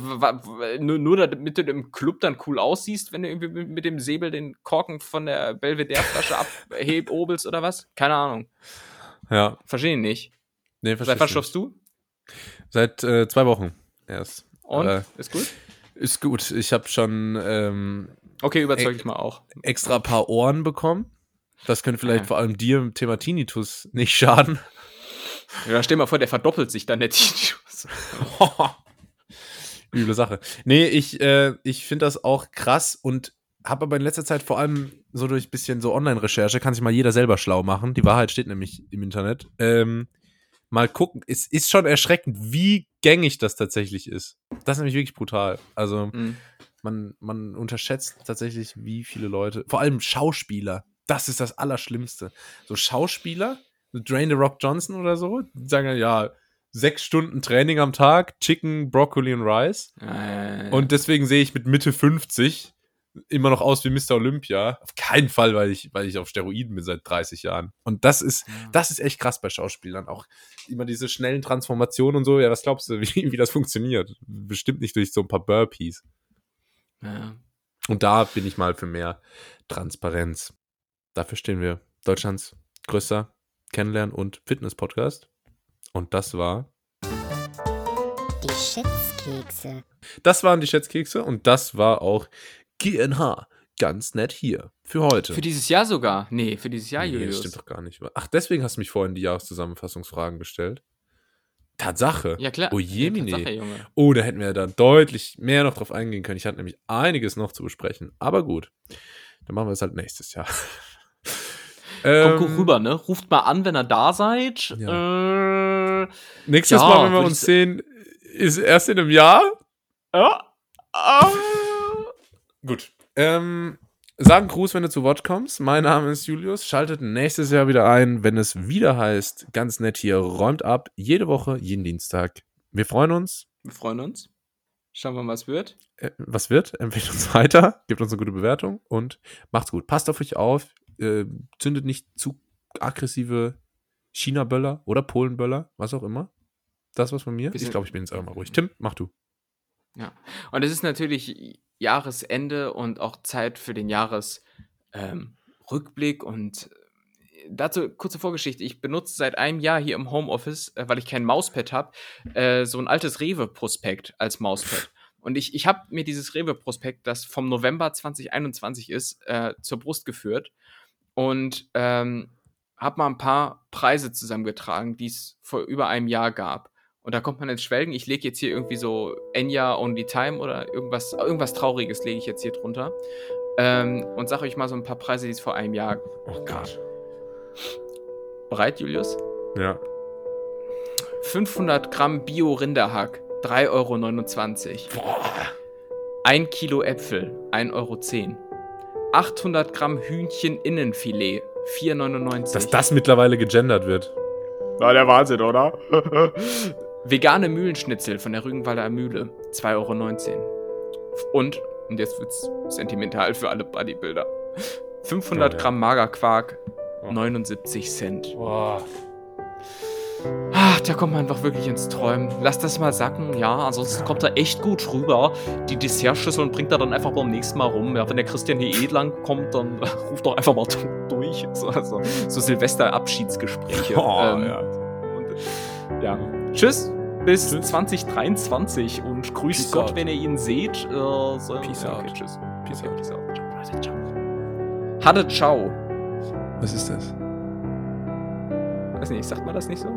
nur, nur damit du im Club dann cool aussiehst, wenn du irgendwie mit, mit dem Säbel den Korken von der Belvedere-Flasche abhebst, obelst oder was? Keine Ahnung. Ja, Verstehe ich nicht. nee, Seit verstehe wann ich stoffst du? Seit äh, zwei Wochen erst. Und? Aber ist gut? ist gut. Ich habe schon ähm, Okay, überzeug Ey. dich mal auch. extra paar Ohren bekommen. Das könnte vielleicht Ja. vor allem dir im Thema Tinnitus nicht schaden. Ja, stell mal vor, der verdoppelt sich dann der Tinnitus. Üble Sache. Nee, ich, äh, ich finde das auch krass und habe aber in letzter Zeit vor allem so durch ein bisschen so Online-Recherche, kann sich mal jeder selber schlau machen. Die Wahrheit steht nämlich im Internet. Ähm, mal gucken. Es ist schon erschreckend, wie gängig das tatsächlich ist. Das ist nämlich wirklich brutal. Also, Mhm. man, man unterschätzt tatsächlich, wie viele Leute, vor allem Schauspieler, das ist das Allerschlimmste. So Schauspieler, so Dwayne The Rock Johnson oder so, die sagen ja, sechs Stunden Training am Tag, Chicken, Broccoli und Rice. Äh, Und deswegen sehe ich mit Mitte 50 immer noch aus wie Mr. Olympia. Auf keinen Fall, weil ich, weil ich auf Steroiden bin seit 30 Jahren. Und das ist, Ja. das ist echt krass bei Schauspielern. Auch immer diese schnellen Transformationen und so. Ja, was glaubst du, wie, wie das funktioniert? Bestimmt nicht durch so ein paar Burpees. Ja. Und da bin ich mal für mehr Transparenz. Dafür stehen wir. Deutschlands größter Kennenlernen- und Fitness-Podcast. Und das war, Die Schätzkekse. das waren die Schätzkekse und das war auch GNH. Ganz nett hier. Für heute. Für dieses Jahr sogar? Nee, für dieses Jahr, nee, das Julius. stimmt doch gar nicht. Ach, deswegen hast du mich vorhin die Jahreszusammenfassungsfragen gestellt. Tatsache. Ja, klar. Oh jemine. Ja, Tatsache, Junge. Oh, da hätten wir da deutlich mehr noch drauf eingehen können. Ich hatte nämlich einiges noch zu besprechen. Aber gut. Dann machen wir es halt nächstes Jahr. Kommt Ähm, rüber, ne? Ruft mal an, wenn ihr da seid. Äh, Nächstes Ja, Mal, wenn wir uns sehen, ist erst in einem Jahr. ja. Ah. Gut. Ähm, sag einen Gruß, wenn du zu Wort kommst. Mein Name ist Julius. Schaltet nächstes Jahr wieder ein, wenn es wieder heißt, ganz nett hier, räumt ab. Jede Woche, jeden Dienstag. Wir freuen uns. Wir freuen uns. Schauen wir mal, was wird. Äh, was wird? Empfehlt uns weiter, gebt uns eine gute Bewertung und macht's gut. Passt auf euch auf. Äh, zündet nicht zu aggressive China-Böller oder Polen-Böller, was auch immer. Das was von mir. Wir Ich glaube, ich bin jetzt auch mal ruhig. Tim, mach du. Ja. Und es ist natürlich Jahresende und auch Zeit für den Jahresrückblick ähm, und äh, dazu kurze Vorgeschichte. Ich benutze seit einem Jahr hier im Homeoffice, äh, weil ich kein Mauspad habe, äh, so ein altes Rewe-Prospekt als Mauspad. Und ich, ich habe mir dieses Rewe-Prospekt, das vom November 2021 ist, äh, zur Brust geführt und ähm, habe mal ein paar Preise zusammengetragen, die es vor über einem Jahr gab. Und da kommt man ins Schwelgen. Ich lege jetzt hier irgendwie so Enya Only Time oder irgendwas, irgendwas Trauriges lege ich jetzt hier drunter. Ähm, und sage euch mal so ein paar Preise, die es vor einem Jahr Oh gab. Bereit, Julius? Ja. 500 Gramm Bio-Rinderhack, 3,29 Euro. 1 Kilo Äpfel, 1,10 Euro. 800 Gramm Hühnchen-Innenfilet, 4,99 Euro. Dass das mittlerweile gegendert wird. war der Wahnsinn, oder? Vegane Mühlenschnitzel von der Rügenwalder Mühle, 2,19 Euro. Und, und jetzt wird's sentimental für alle Bodybuilder, 500 Oh ja. Gramm Magerquark, Oh. 79 Cent. Boah. Ach, da kommt man einfach wirklich ins Träumen. Lass das mal sacken, ja. Ansonsten kommt er echt gut rüber. Die Dessertschüsseln bringt er dann einfach beim nächsten Mal rum. Ja, wenn der Christian hier eh lang kommt, dann ruft doch einfach mal durch. So, also, so Silvester-Abschiedsgespräche. Oh, Ähm, ja. Und, ja. Tschüss. Bis Tschüss. 2023 und grüßt Peace Gott, out. wenn ihr ihn seht. Äh, so, Peace ja, out. Okay, tschüss. Peace okay, out. Peace out. Ciao. Hatte ciao. Was ist das? Weiß nicht, sagt man das nicht so?